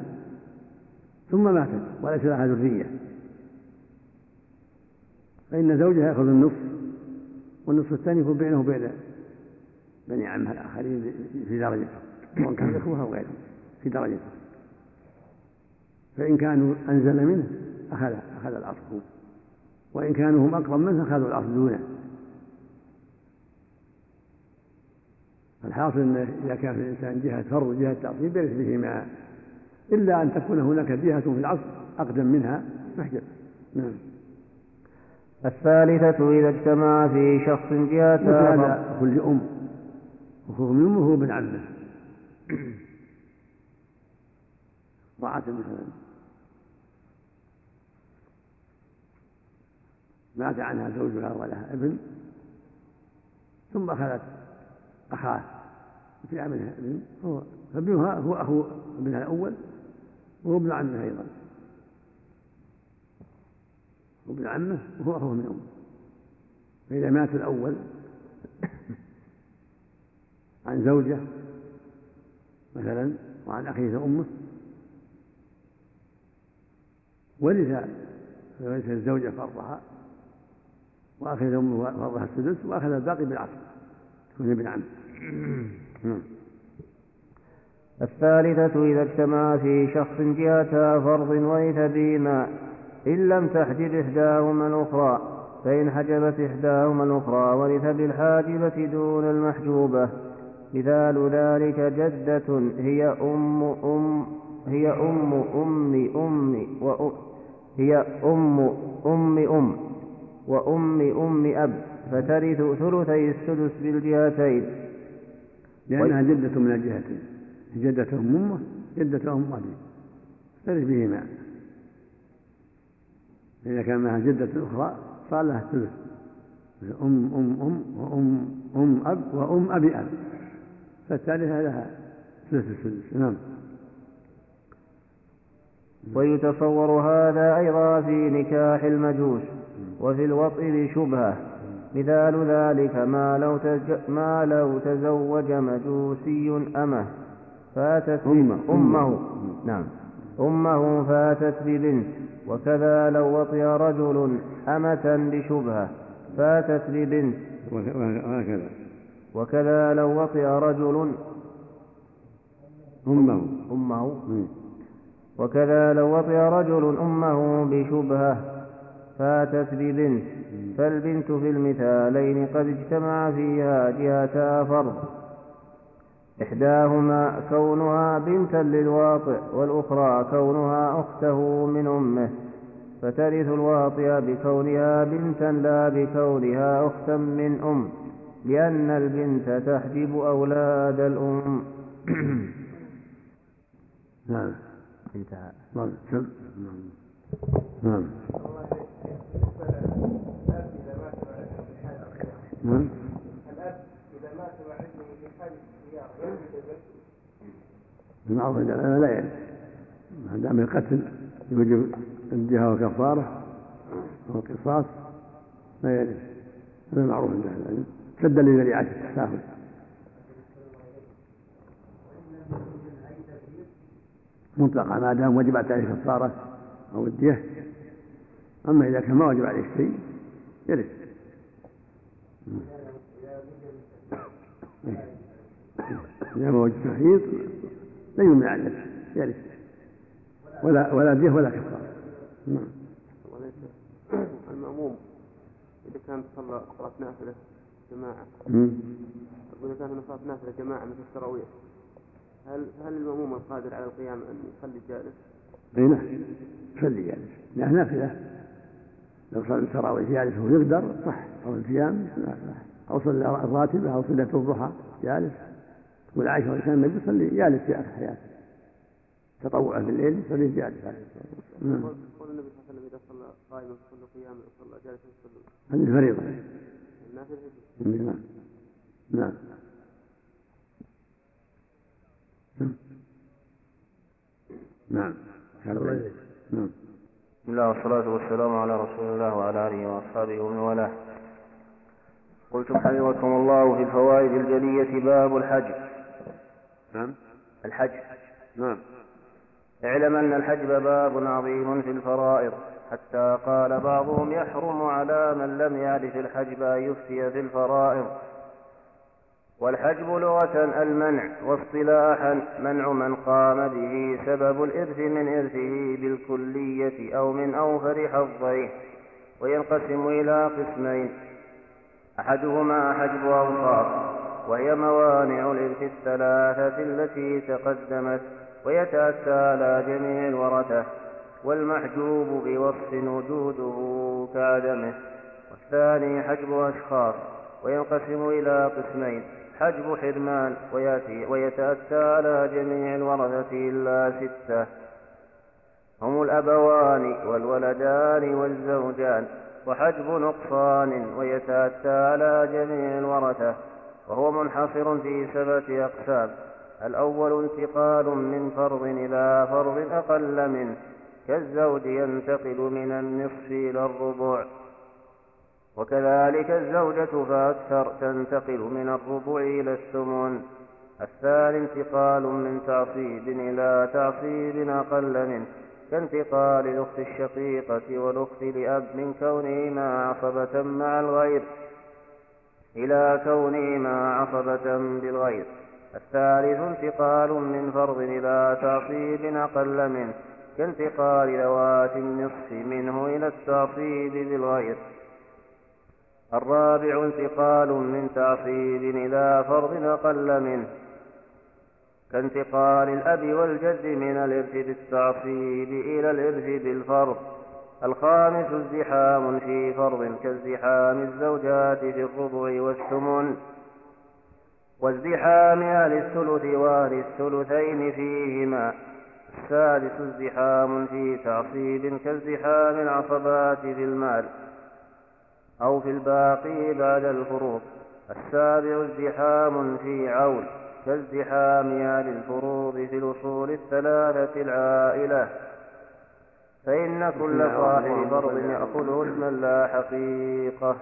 ثم ماتت وليس لها ذرية. فإن زوجها يأخذ النصف والنصف الثاني يكون بينه وبين بني عمها الآخرين في درجته سواء كان إخوة أو غيرهم في درجته فإن كانوا أنزل منه أخذ أخذ الأصل وإن كانوا هم أقرب منه أخذوا الأصل دونه. الحاصل أنه إذا كان في الإنسان جهة فر وجهة تعصيب يرث بهما. إلا أن تكون هناك جهة في العصر أقدم منها تحجب نعم. الثالثة إذا اجتمع في شخص جهة هذا كل أم. وهو من أمه هو ابن عمه امرأة مثلا. مات عنها زوجها ولها ابن ثم أخذت أخاه في منها ابن هو فابنها هو أخو ابنها الأول وهو ابن عمه أيضا. وابن عمه وهو أخوه من أمه. فإذا مات الأول عن زوجة مثلا وعن أخيه أمه ورث ورث الزوجة فرضها. أمه فرضها السدس وأخذ الباقي بالعصر. يكون ابن عم. نعم. الثالثة إذا اجتمع في شخص جهتا فرض ورث بهما إن لم تحجب إحداهما الأخرى فإن حجبت إحداهما الأخرى ورث بالحاجبة دون المحجوبة. مثال ذلك جدة هي أم أم هي أم أم أم هي أم أم أم. وأم أم أب فترث ثلثي السدس بالجهتين. لأنها جدة من الجهتين. جدة أم أمه جدة أم أبي. ترث بهما. إذا كان معها جدة أخرى صار لها الثلث أم أم أم وأم أم أب وأم أبي أب. فالثالثة لها ثلث السدس. نعم. ويتصور هذا أيضا في نكاح المجوس. وفي الوطء بشبهة مثال ذلك ما لو, تج... ما لو تزوج مجوسي أمه فاتت أمه أمه نعم. أمه فاتت ببنت. وكذا لو وطئ رجل أمة بشبهة فاتت ببنت. وهكذا. وكذا لو وطئ رجل أمه. أمه. وكذا لو وطئ رجل أمه بشبهة فاتت ببنت فالبنت في المثالين قد اجتمع فيها جهتا فرض إحداهما كونها بنتا للواطئ والأخرى كونها أخته من أمه. فترث الواطئ بكونها بنتا لا بكونها أختا من أم لأن البنت تحجب أولاد الأم. نعم. انتهى. نعم. سب. نعم. نعم. الأب إذا مات وابنه في حال السيارة ينجد البنت المعروف عند لا يرث ما دام القتل يوجب الجهة وكفارة أو القصاص لا يرث هذا المعروف عند أهل العلم. سدا لذريعة التساهل؟ مطلقة ما دام وجبت عليه كفارة أو الدية أما إذا كان ما وجب عليه شيء يرث إذا ما وجد تحييط لا يمنع عنه يرث ولا ولا دية ولا كفارة. نعم. المأموم إذا كان صلى صلاة نافلة جماعة. مم. أقول إذا كان صلاة نافلة جماعة مثل التراويح. هل هل المأموم القادر على القيام أن يصلي جالس؟ أي نعم. يصلي جالس لأنها نافلة. لو صلى التراويح جالس وهو يقدر صح. أو القيام أو صلى الراتبة أو صلى الضحى جالس. تقول عائشة كان النبي يصلي جالس في آخر حياته. تطوعا في الليل يصلي جالس. عليه الصلاة والسلام نعم. قول النبي صلى الله عليه وسلم إذا صلى قائما فصلى قياما وصلى جالسا فصلوا هذه نعم. نعم. نعم. نعم. نعم. بسم الله والصلاة والسلام على رسول الله وعلى آله وأصحابه ومن والاه. قلتم حفظكم الله في الفوائد الجلية باب الحج. نعم. الحج. نعم. اعلم أن الحجب باب عظيم في الفرائض حتى قال بعضهم يحرم على من لم يعرف الحجب أن يفتي في الفرائض. والحجب لغة المنع واصطلاحا منع من قام به سبب الإرث من إرثه بالكلية أو من أوفر حظيه وينقسم إلى قسمين. أحدهما حجب أوصاف وهي موانع الإرث الثلاثة التي تقدمت ويتأتى على جميع الورثة والمحجوب بوصف وجوده كعدمه. والثاني حجب أشخاص وينقسم إلى قسمين. حجب حرمان ويأتي ويتأتى على جميع الورثة إلا ستة. هم الأبوان والولدان والزوجان وحجب نقصان ويتأتى على جميع الورثة وهو منحصر في سبعة أقسام. الأول انتقال من فرض إلى فرض أقل منه كالزوج ينتقل من النصف إلى الربع. وكذلك الزوجة فأكثر تنتقل من الربع إلى الثمن. الثاني انتقال من تعصيب إلى تعصيب أقل منه كانتقال الأخت الشقيقة والأخت لأب من كونهما عصبة مع الغير. إلى كونهما عصبة بالغير. الثالث انتقال من فرض إلى تعصيب أقل منه كانتقال ذوات النصف منه إلى التعصيب بالغير. الرابع انتقال من تعصيب إلى فرض أقل منه كانتقال الأب والجد من الإرث بالتعصيب إلى الإرث بالفرض الخامس ازدحام في فرض كازدحام الزوجات في الربع والثمن وازدحام أهل الثلث وأهل الثلثين فيهما السادس ازدحام في تعصيب كازدحام العصبات في المال. أو في الباقي بعد الفروض السابع ازدحام في عول كازدحامها للفروض في الأصول الثلاثة العائلة. فإن كل صاحب فرض يأخذه اسما لا حقيقة.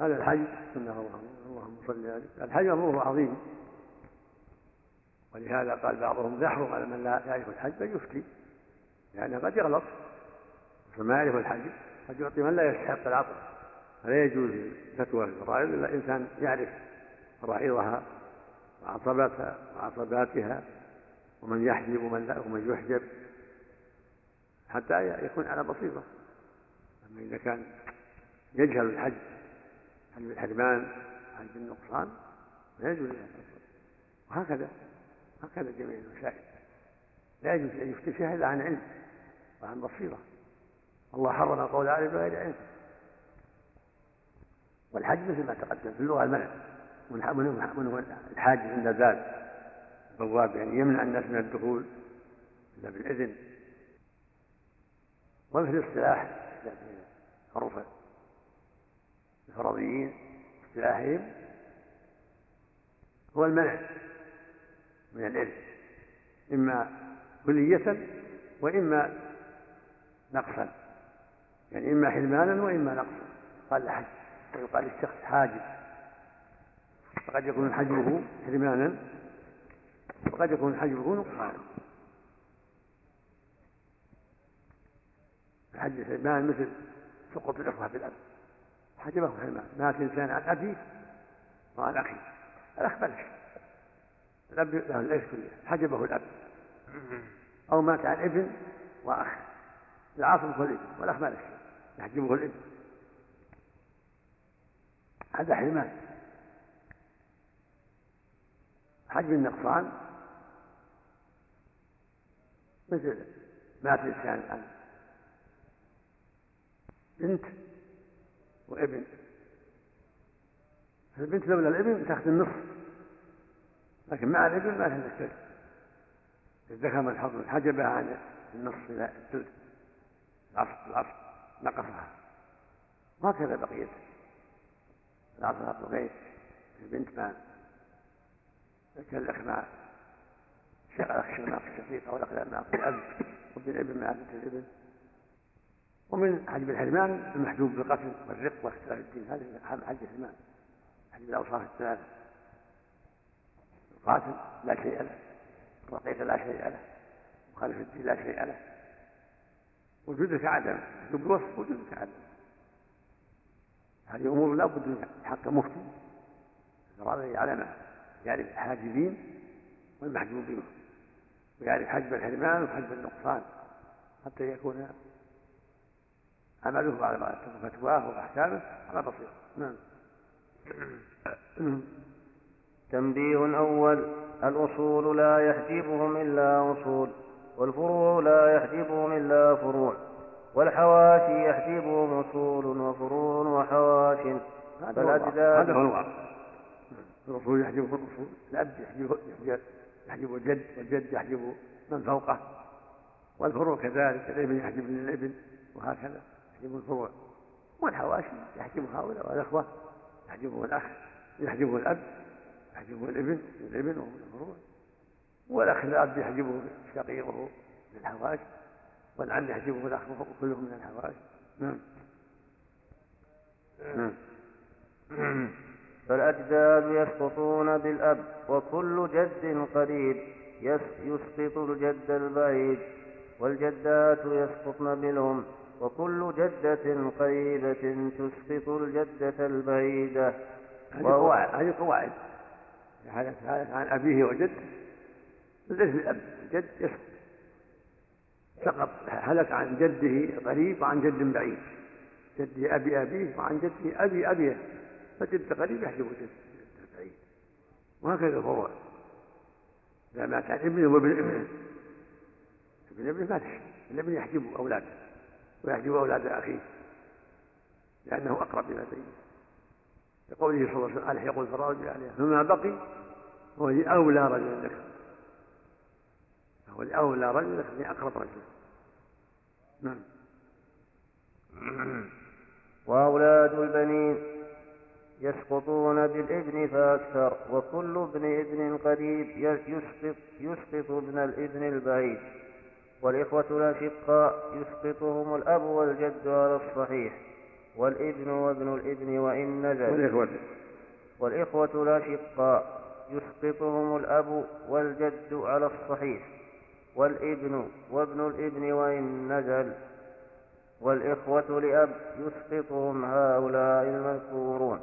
هذا الحج سنة الله اللهم صل عليه الحج. أمره عظيم. ولهذا قال بعضهم يحرم على من لا يعرف الحج بل يفتي لأنه قد يغلط. فما يعرف الحج قد يعطي من لا يستحق العطاء فلا يجوز فتوى الفرائض إلا إنسان يعرف فرائضها وعصباتها وعصباتها ومن يحجب ومن لا ومن يحجب حتى يكون على بصيرة. أما إذا كان يجهل الحج حج بالحرمان حج بالنقصان لا يجوز وهكذا هكذا جميع المسائل لا يجوز أن يفتي فيها إلا عن علم وعن بصيرة. الله حرم قول عالم بغير علم. والحج مثل ما تقدم في اللغة المنع. من الحاج عند الباب البواب يعني يمنع الناس من الدخول إلا بالإذن. وفي الاصطلاح عرف الفرضيين اصطلاحهم هو المنع من الإرث إما كلية وإما نقصا. يعني إما حرمانا وإما نقصا. قال الحج. ويقال للشخص حاجب فقد يكون حجبه حرمانا وقد يكون حجبه نقصانا. الحج الحرمان مثل سقوط الإخوة في الأب حجبه حرمان مات إنسان عن أبيه وعن أخيه الأخ بلش الأب له الإرث كله. حجبه الأب. أو مات عن ابن وأخ. العاصم هو الابن. والأخ ما يحجبه الابن. هذا حرمان. حجب النقصان مثل مات الإنسان عن بنت وابن. البنت لولا الابن تأخذ النصف. لكن مع الابن ما تاخذ الثلث الذكر من حظ حجبها عن النصف إلى الثلث. العصر العصر نقصها. وهكذا بقيت عصر غير البنت ما الاخ مع الاخ الشقيق أو الاخ مع الأب وابن الابن مع بنت الإبن. ومن حجب الحرمان المحجوب بالقتل والرق واختلاف الدين هذا حج الحرمان حجب الأوصاف الثلاثة. القاتل لا شيء له الرقيق لا شيء له مخالف الدين لا شيء له. وجودك عدم وجودك عدم هذه أمور لا بد من حق مفتي. الذي يعلمها يعرف الحاجبين والمحجوبين ويعرف حجب الحرمان وحجب النقصان حتى يكون عمله على فتواه وأحكامه على بصيرة. نعم. تنبيه أول الأصول لا يحجبهم إلا أصول والفروع لا يحجبهم إلا فروع. والحواشي يحجبهم أصول وفروع وحواش. فالأجداد هذا هو الواقع. الأصول يحجبهم الأصول الأب يحجب يحجب الجد والجد يحجب من فوقه. والفروع كذلك الابن يحجب الابن وهكذا يحجبه الفروع. والحواشي يحجب هؤلاء والأخوة يحجبه الأخ يحجبه الأب يحجبه الابن الابن وهو الفروع. والأخ الأب يحجبه شقيقه للحواشي والعم يحجبه الأخ كلهم من الحواشي نعم. نعم. فالأجداد يسقطون بالأب وكل جد قريب يسقط الجد البعيد والجدات يسقطن بالأم وكل جدة قريبة تسقط الجدة البعيدة. هذه قواعد هذه قواعد. عن أبيه وجد مثل الأب الجد يسقط. سقط هلك عن جده قريب وعن جد بعيد. جدي أبي أبيه وعن جده أبي أبيه. فجد قريب يحجب جد بعيد. وهكذا الفروع إذا مات عن ابنه وابن ابنه. ابن ابنه ما تحجب الابن يحجب أولاده ويحجب أولاد أخيه لأنه أقرب إلى بينه لقوله صلى الله عليه وسلم ألحق الفرائض عليها فما بقي هو لأولى رجل لك. هو لأولى رجل لك لأقرب رجل. نعم. وأولاد البنين يسقطون بالإبن فأكثر وكل ابن إبن قريب يسقط, يسقط ابن الإبن البعيد. والإخوة الأشقاء يسقطهم الأب والجد على الصحيح والإبن وابن الإبن وإن نزل. والإخوة. والإخوة الأشقاء يسقطهم الأب والجد على الصحيح والابن وابن الابن وإن نزل والإخوة لأب يسقطهم هؤلاء المذكورون.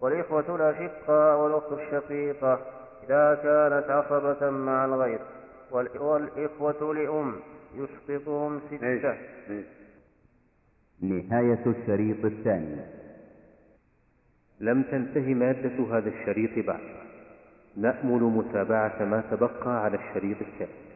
والإخوة الأشقاء والأخت الشقيقة إذا كانت عصبة مع الغير. والإخوة لأم يسقطهم ستة. نهاية الشريط الثاني. لم تنتهي مادة هذا الشريط بعد. نأمل متابعة ما تبقى على الشريط الثاني.